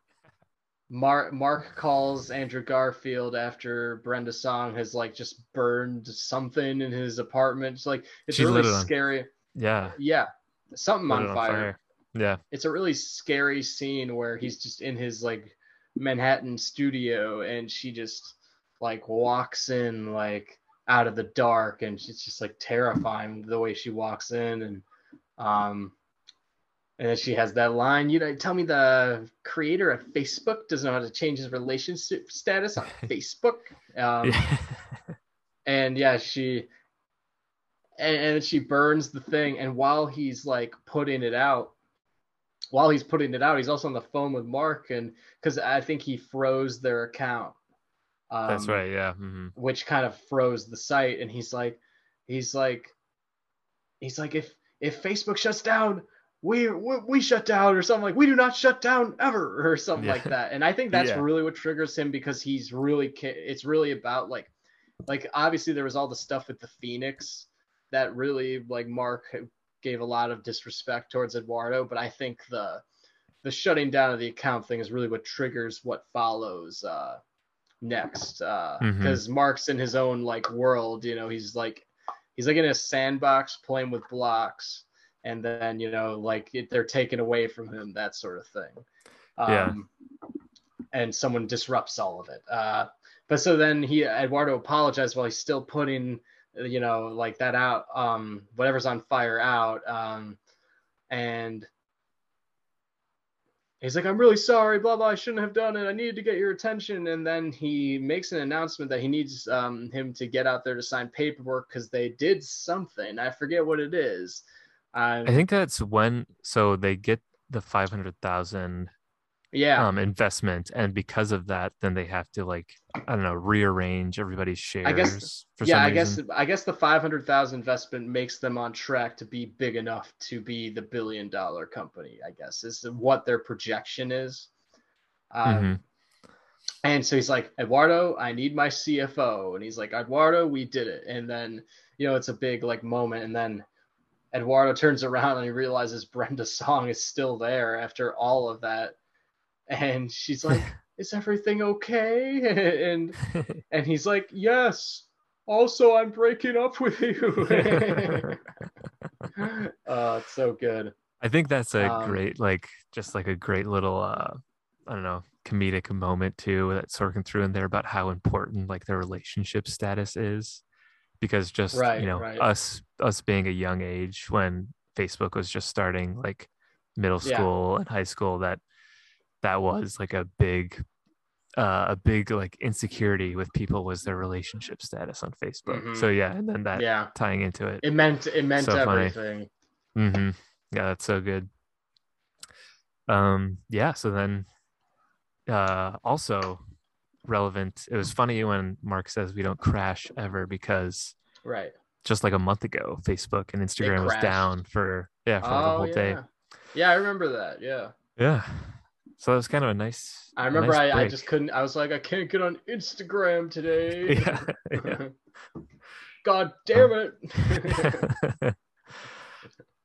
Mark Mark calls Andrew Garfield after Brenda Song has like just burned something in his apartment. It's like it's She really on- scary. Yeah. Yeah, something lit on fire. Yeah. It's a really scary scene where he's just in his like Manhattan studio and she just like walks in like out of the dark and it's just like terrifying the way she walks in and um and then she has that line you know tell me the creator of facebook doesn't know how to change his relationship status on facebook um yeah. and yeah she and, and she burns the thing and while he's like putting it out while he's putting it out he's also on the phone with mark and because i think he froze their account um, That's right. Yeah. hmm which kind of froze the site and he's like he's like he's like if if facebook shuts down we we, we shut down or something like we do not shut down ever or something like that. And i think that's Yeah. really what triggers him because he's really it's really about like like obviously there was all the stuff with the phoenix that really like mark gave a lot of disrespect towards eduardo but i think the the shutting down of the account thing is really what triggers what follows uh next uh because mark's in his own like world you know he's like he's like in a sandbox playing with blocks and then you know like they're taken away from him that sort of thing um Yeah. and someone disrupts all of it uh but so then he eduardo apologized while he's still putting you know like that out um whatever's on fire out um and he's like, I'm really sorry, blah blah. I shouldn't have done it. I needed to get your attention. And then he makes an announcement that he needs um, him to get out there to sign paperwork because they did something. I forget what it is. Um, I think that's when so they get the five hundred thousand yeah, um investment and because of that then they have to like I don't know rearrange everybody's shares I guess- yeah. I guess. I guess the five hundred thousand investment makes them on track to be big enough to be the billion dollar company. I guess is what their projection is. Um, Mhm. And so he's like, Eduardo, I need my CFO. And he's like, Eduardo, we did it. And then, you know, it's a big like moment. And then Eduardo turns around and he realizes Brenda Song is still there after all of that. And she's like, Is everything okay? and and he's like, Yes. Also, I'm breaking up with you. uh, it's so good. I think that's a Um, great, like, just like a great little, uh, I don't know, comedic moment too that's working through in there about how important like their relationship status is, because just Right, you know right. us us being a young age when Facebook was just starting, like middle Yeah. school and high school, that that was like a big. Uh, a big like insecurity with people was their relationship status on Facebook. So yeah, and then that Yeah. tying into it It meant it meant So everything. Mm-hmm. Yeah, that's so good. Um, yeah, so then uh also relevant. It was funny when Mark says we don't crash ever because Right. just like a month ago, Facebook and Instagram was down for yeah, for like a whole day. Oh, yeah. Yeah, I remember that. Yeah. Yeah. So it was kind of a nice I remember nice I, I just couldn't I was like, I can't get on Instagram today. yeah. yeah. God damn it.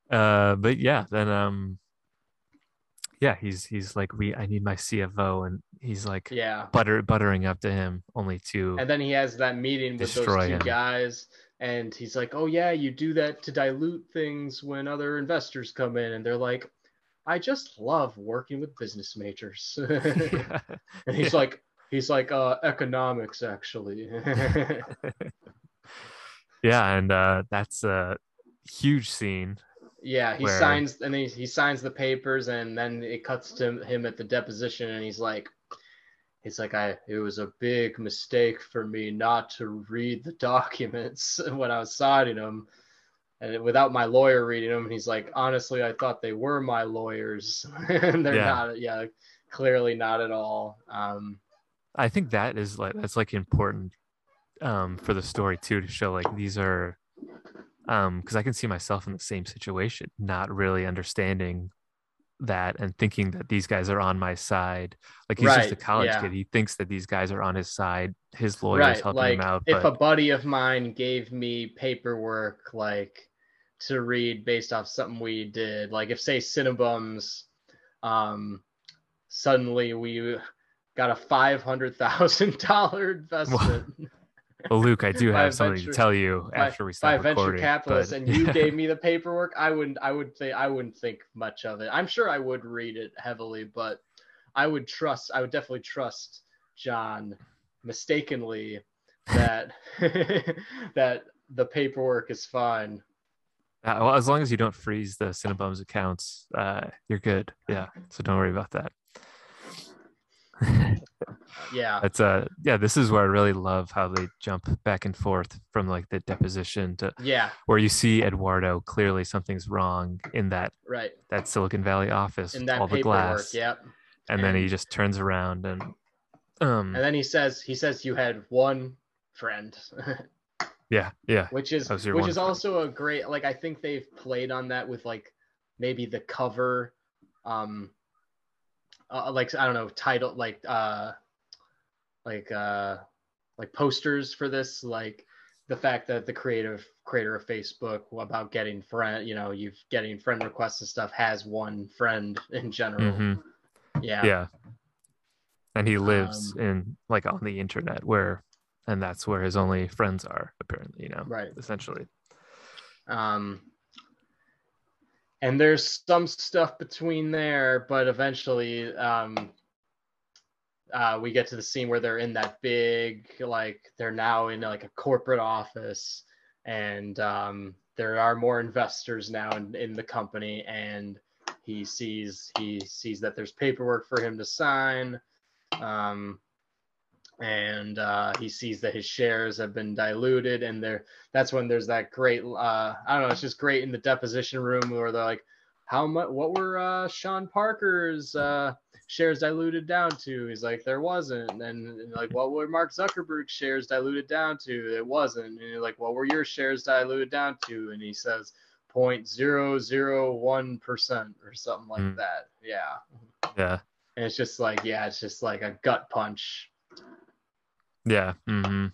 uh but yeah, then um yeah, he's he's like we I need my CFO and he's like yeah. butter buttering up to him only to And then he has that meeting with those two him. guys and he's like, "Oh yeah, you do that to dilute things when other investors come in." And they're like, "I just love working with business majors." and he's like he's like, "Uh economics actually." yeah and uh that's a huge scene Yeah, he Where- signs and he, he signs the papers and then it cuts to him at the deposition and he's like he's like I it was a big mistake for me not to read the documents when I was signing them and without my lawyer reading them and he's like honestly I thought they were my lawyers. And they're Yeah. not yeah clearly not at all. Um i think that is like that's like important um for the story too to show like these are um because i can see myself in the same situation not really understanding that and thinking that these guys are on my side. Like he's just a college yeah. kid. He thinks that these guys are on his side. His lawyers right helping like him out if but a buddy of mine gave me paperwork like to read based off something we did like if say CineBums um suddenly we got a five hundred thousand dollar investment well luke i do have something venture- to tell you by- after we by start a venture recording capitalist but- and you gave me the paperwork i wouldn't i would think i wouldn't think much of it i'm sure i would read it heavily but i would trust i would definitely trust john mistakenly that that the paperwork is fine Uh, well, as long as you don't freeze the CineBums accounts, uh, you're good. Yeah, so don't worry about that. Yeah. That's uh, yeah. This is where I really love how they jump back and forth from like the deposition to yeah. where you see Eduardo clearly something's wrong in that right. that Silicon Valley office, in that all the glass, yep. And then he just turns around and um, and then he says he says you had one friend. Yeah, yeah, which is That was your which one is also a great like i think they've played on that with like maybe the cover um uh, like i don't know title like uh like uh like posters for this like the fact that the creative creator of facebook about getting friend you know you've getting friend requests and stuff has one friend in general Mhm. yeah yeah. And he lives Um, in like on the internet where, and that's where his only friends are apparently. You know, right essentially. Um, and there's some stuff between there, but eventually, um, uh, we get to the scene where they're in that big, like they're now in like a corporate office, and um, there are more investors now in, in the company, and he sees he sees that there's paperwork for him to sign. Um, and uh, he sees that his shares have been diluted and there that's when there's that great uh, i don't know it's just great in the deposition room where they're like how much what were uh, sean parker's uh, shares diluted down to? He's like there wasn't. And, and like what were mark zuckerberg's shares diluted down to? It wasn't. And you're like what were your shares diluted down to? And he says 0.001% or something like Mm. that. Yeah. Yeah. and it's just like yeah it's just like a gut punch Yeah. hmm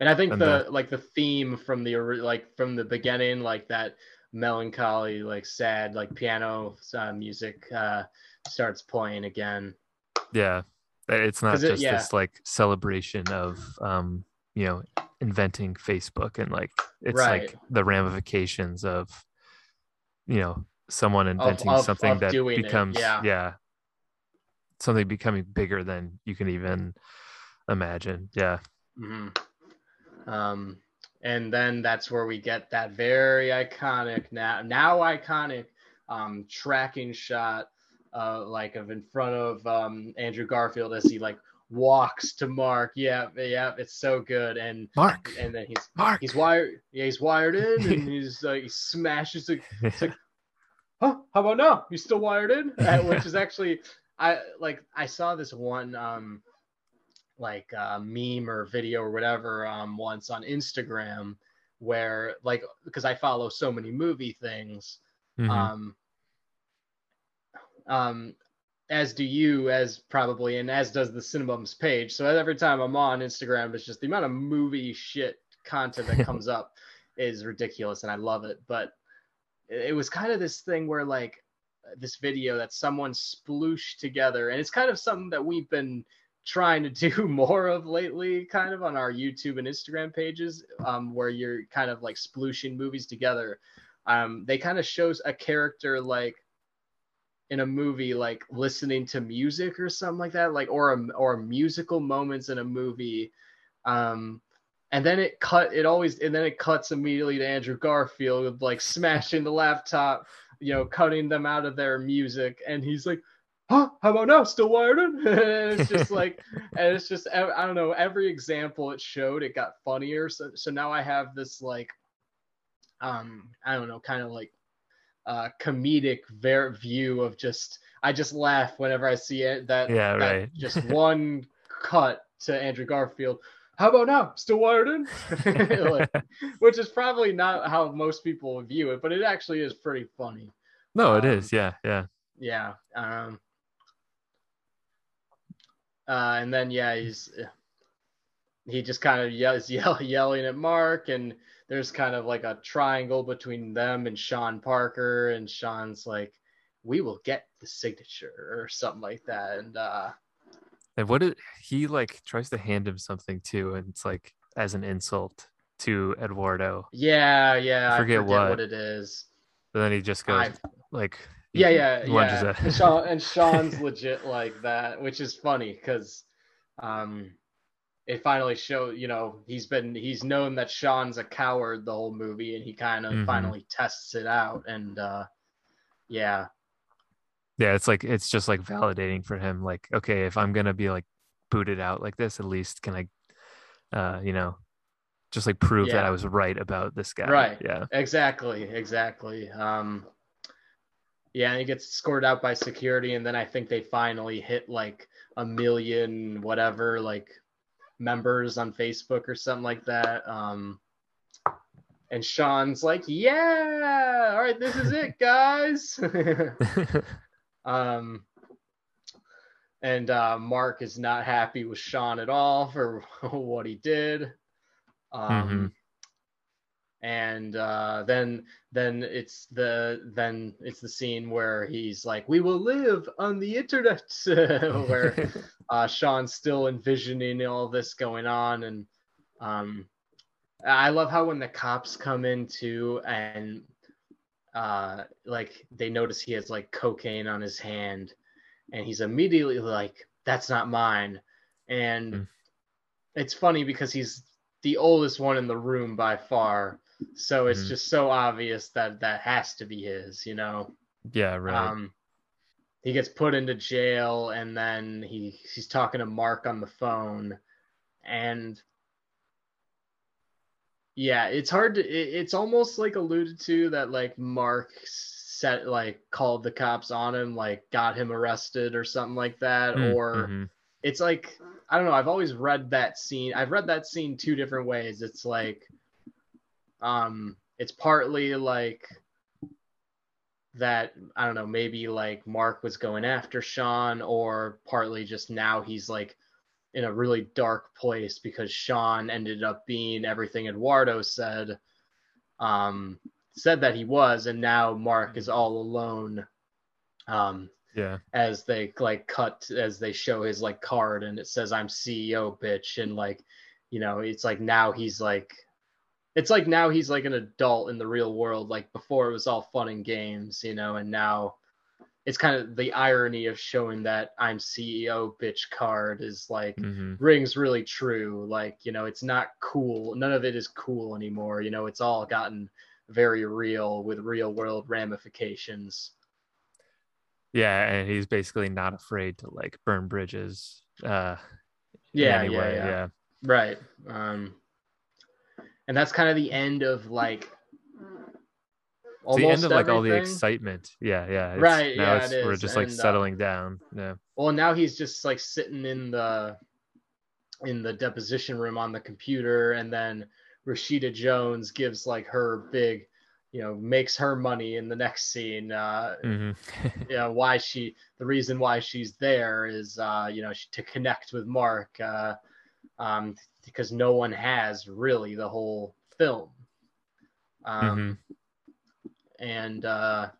And I think And the like the theme from the like from the beginning, like that melancholy, like sad, like piano uh, music uh, starts playing again. Yeah. It's not 'Cause it- just yeah. this like celebration of um, you know, inventing Facebook and like it's Right. like the ramifications of you know, someone inventing of- something of that becomes yeah. something becoming bigger than you can even imagine. Yeah. hmm Um, and then that's where we get that very iconic now now iconic um, tracking shot, uh, like of in front of um, Andrew Garfield as he like walks to Mark. Yeah, yeah, it's so good. And Mark. and then he's Mark. he's wired yeah he's wired in and he's like he smashes it like, huh how about now you still wired in Uh, which is actually i like i saw this one um like uh, meme or video or whatever um once on instagram where like because i follow so many movie things Mhm. um um as do you as probably and as does the CineBums page so every time i'm on instagram it's just the amount of movie shit content that comes up is ridiculous and i love it but it it was kind of this thing where like this video that someone splooshed together and it's kind of something that we've been trying to do more of lately kind of on our youtube and instagram pages um, where you're kind of like splooshing movies together. Um, they kind of shows a character like in a movie like listening to music or something like that like or a, or musical moments in a movie. Um and then it cut it always and then it cuts immediately to andrew garfield with like smashing the laptop you know cutting them out of their music. And he's like huh how about now still wired in and it's just like and it's just i I don't know every example it showed it got funnier so so now i have this like um i don't know kind of like uh comedic ver- view of just i just laugh whenever i see it that Yeah, that right. just one cut to andrew garfield how about now still wired in Like, which is probably not how most people view it but it actually is pretty funny no, it um, is. Yeah. Yeah. yeah um uh and then yeah he's he just kind of yells yell, yelling at mark and there's kind of like a triangle between them and sean parker and sean's like we will get the signature or something like that and uh And what did he like tries to hand him something too, and it's like as an insult to Eduardo. yeah yeah i Forget forget what. what, it is But then he just goes I- like yeah yeah yeah and, Sean, and sean's legit like that which is funny because um it finally showed you know he's been he's known that sean's a coward the whole movie and he kind of Mhm. finally tests it out and uh yeah yeah, it's like it's just like validating for him. Like, okay, if I'm gonna be like booted out like this, at least can I, uh, you know, just like prove that I was right about this guy. Right. Yeah. exactly exactly um yeah and he gets scored out by security and then i think they finally hit like a million whatever like members on facebook or something like that um and sean's like yeah all right this is it guys um and uh mark is not happy with sean at all for what he did um Mhm. And uh then then it's the then it's the scene where he's like we will live on the internet. Where uh sean's still envisioning all this going on. And um i love how when the cops come in too and uh like they notice he has like cocaine on his hand. And he's immediately like that's not mine. And Mm. it's funny because he's the oldest one in the room by far so it's Mhm. just so obvious that that has to be his you know yeah. Right. um he gets put into jail and then he he's talking to Mark on the phone and yeah, it's hard to it, it's almost like alluded to that like Mark set like called the cops on him like got him arrested or something like that Mm, or mhm. it's like I don't know. I've always read that scene. I've read that scene two different ways. It's like, um, it's partly like that. I don't know. Maybe like Mark was going after Sean, or partly just now he's like in a really dark place because Sean ended up being everything Eduardo said. Um, said that he was, and now Mark is all alone. Um, Yeah. as they like cut as they show his like card and it says I'm CEO bitch and like you know it's like now he's like it's like now he's like an adult in the real world. Like before it was all fun and games you know and now it's kind of the irony of showing that I'm CEO bitch card is like hmm rings really true. Like you know it's not cool. None of it is cool anymore. You know it's all gotten very real with real world ramifications. Yeah, and he's basically not afraid to like burn bridges. Uh, yeah any yeah, yeah. Yeah. Right. Um, and that's kind of the end of like the end of like all the excitement. Yeah, yeah. it's- Right, Now yeah, it's, it we're just like and, uh, settling down. Yeah. Well, now he's just like sitting in the in the deposition room on the computer, and then Rashida Jones gives like her big, you know, makes her money in the next scene. Uh, hmm you know, why she the reason why she's there is uh, you know she, to connect with Mark uh, um, because no one has really the whole film. Um, and uh,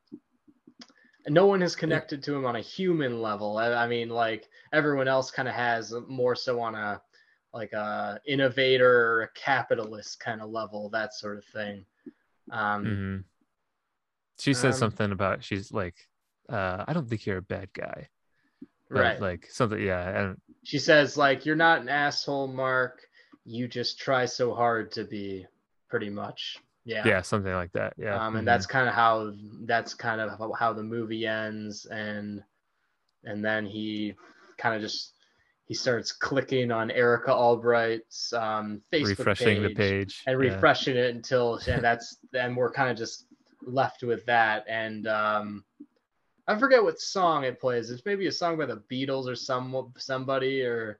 no one has connected to him on a human level. I, I mean, like everyone else kind of has more so on a like a innovator, a capitalist kind of level, that sort of thing. Um, hmm She says Um, something about she's like, uh, I don't think you're a bad guy. But, Right. Like something. Yeah. Don't, She says like, "You're not an asshole, Mark. You just try so hard to be." Pretty much. Yeah. yeah. Something like that. Yeah. um, and mhm. that's kind of how that's kind of how, how the movie ends and and then he kind of just he starts clicking on erica albright's um, facebook refreshing page the page and yeah. refreshing it until and that's and we're kind of just left with that and um i forget what song it plays it's maybe a song by the beatles or some somebody or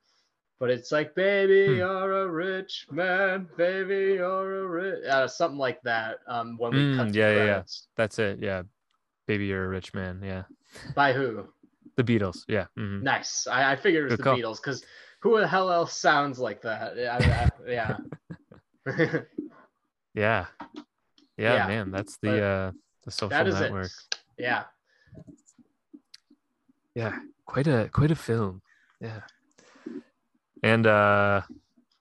but it's like baby Hmm. you're a rich man baby you're a rich uh, something like that um when we Mm, cut yeah, yeah, yeah. That's it. Yeah. Baby, you're a rich man. Yeah. by who The Beatles. Yeah. mhm. nice i, I figured it was Good the call. beatles because who the hell else sounds like that I, I, yeah Yeah. Yeah, Yeah, man. That's but the uh the social that is network. it yeah Yeah. Quite a quite a film. Yeah. And uh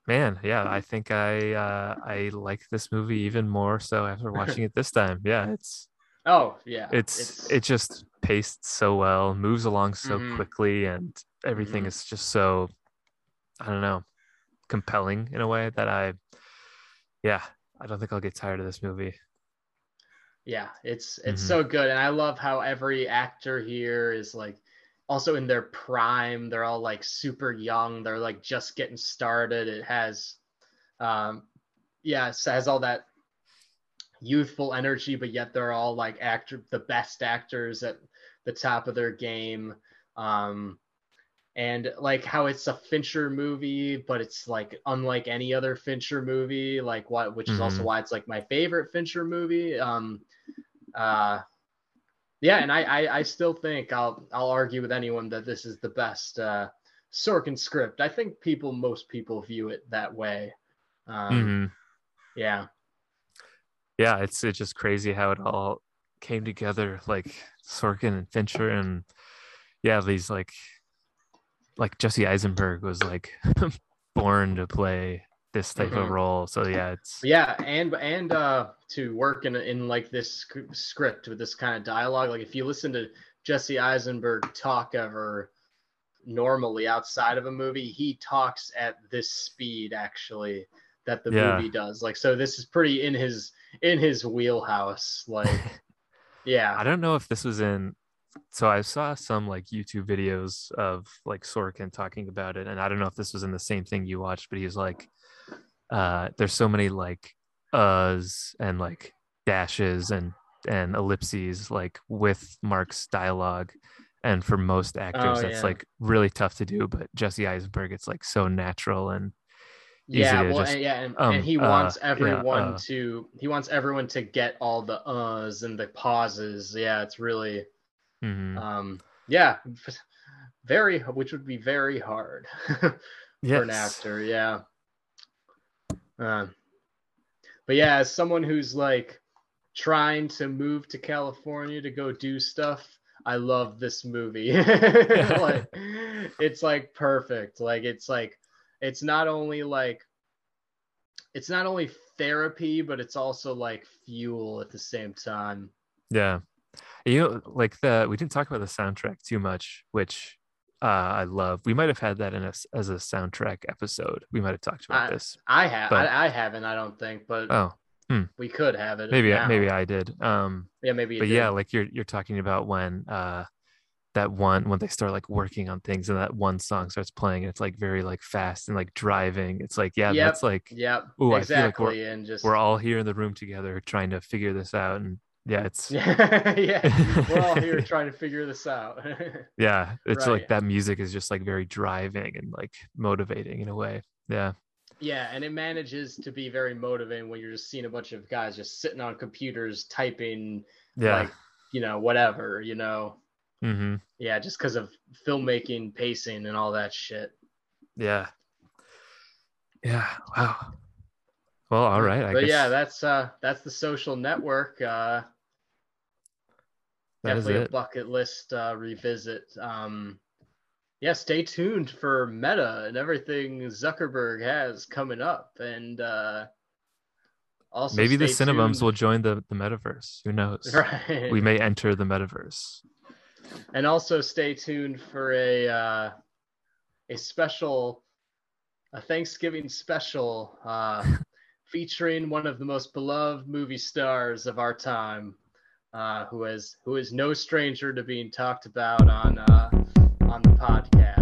man, yeah, I think I uh I like this movie even more so after watching it this time. Yeah, it's oh yeah it's it just paced so well, moves along so Mhm. quickly and everything Mhm. is just so I don't know, compelling in a way that I yeah, I don't think I'll get tired of this movie. Yeah, it's it's Mhm. so good, and I love how every actor here is like also in their prime. They're all like super young. They're like just getting started. It has, um, yeah, it has all that youthful energy, but yet they're all like actor the best actors at the top of their game. Um, and like how it's a Fincher movie, but it's like unlike any other Fincher movie, like what, which is also Mhm. why it's like my favorite Fincher movie. Um, uh, yeah, and I, I, I still think I'll, I'll argue with anyone that this is the best uh, Sorkin script. I think people, most people view it that way. Um, Mhm. Yeah, yeah, it's it's just crazy how it all came together, like Sorkin and Fincher, and yeah, these like like Jesse Eisenberg was like born to play this type of Mhm. role. So yeah, it's yeah, and and uh, to work in in like this script with this kind of dialogue. Like if you listen to Jesse Eisenberg talk ever normally outside of a movie, he talks at this speed actually that the Yeah. movie does. Like so, this is pretty in his in his wheelhouse. Like yeah, I don't know if this was in so I saw some like YouTube videos of like Sorkin talking about it, and I don't know if this was in the same thing you watched, but he's like, uh, there's so many like uhs and like dashes and and ellipses like with Mark's dialogue. And for most actors, Oh, that's yeah. like really tough to do. But Jesse Eisenberg, it's like so natural and yeah, well, just and, yeah, and, um, and he uh, wants yeah, everyone uh. to he wants everyone to get all the uhs and the pauses. Yeah, it's really mhm. um yeah, very which would be very hard for an actor. Yeah. Um, but yeah, as someone who's like trying to move to California to go do stuff, I love this movie. like it's like perfect. Like it's like it's not only like it's not only therapy, but it's also like fuel at the same time. Yeah. You know, like the we didn't talk about the soundtrack too much, which uh I love. We might have had that in a, as a soundtrack episode. We might have talked about I- this. I have But- I, I haven't, I don't think, but Oh, we could have it. maybe now. maybe I did. Um yeah, maybe. but did. yeah, like you're you're talking about when uh that one when they start like working on things and that one song starts playing and it's like very like fast and like driving. It's like yeah, Yep. that's like Yep. Ooh, I feel like exactly. and just we're all here in the room together trying to figure this out and yeah, it's yeah, yeah. We're all here trying to figure this out. yeah, it's Right. like that music is just like very driving and like motivating in a way. Yeah. yeah, and it manages to be very motivating when you're just seeing a bunch of guys just sitting on computers typing Yeah. like, you know, whatever, you know. mm-hmm. Yeah, just because of filmmaking, pacing, and all that shit. Yeah. Yeah. Wow. Well, all right. I but guess yeah, that's uh that's the social network. Uh that is definitely a bucket list uh revisit. Um yeah, stay tuned for Meta and everything Zuckerberg has coming up. And uh also Maybe the CineBums tuned- will join the, the metaverse. Who knows? right. We may enter the metaverse. and also stay tuned for a uh a special a Thanksgiving special uh featuring one of the most beloved movie stars of our time, uh, who is who is no stranger to being talked about on uh, on the podcast.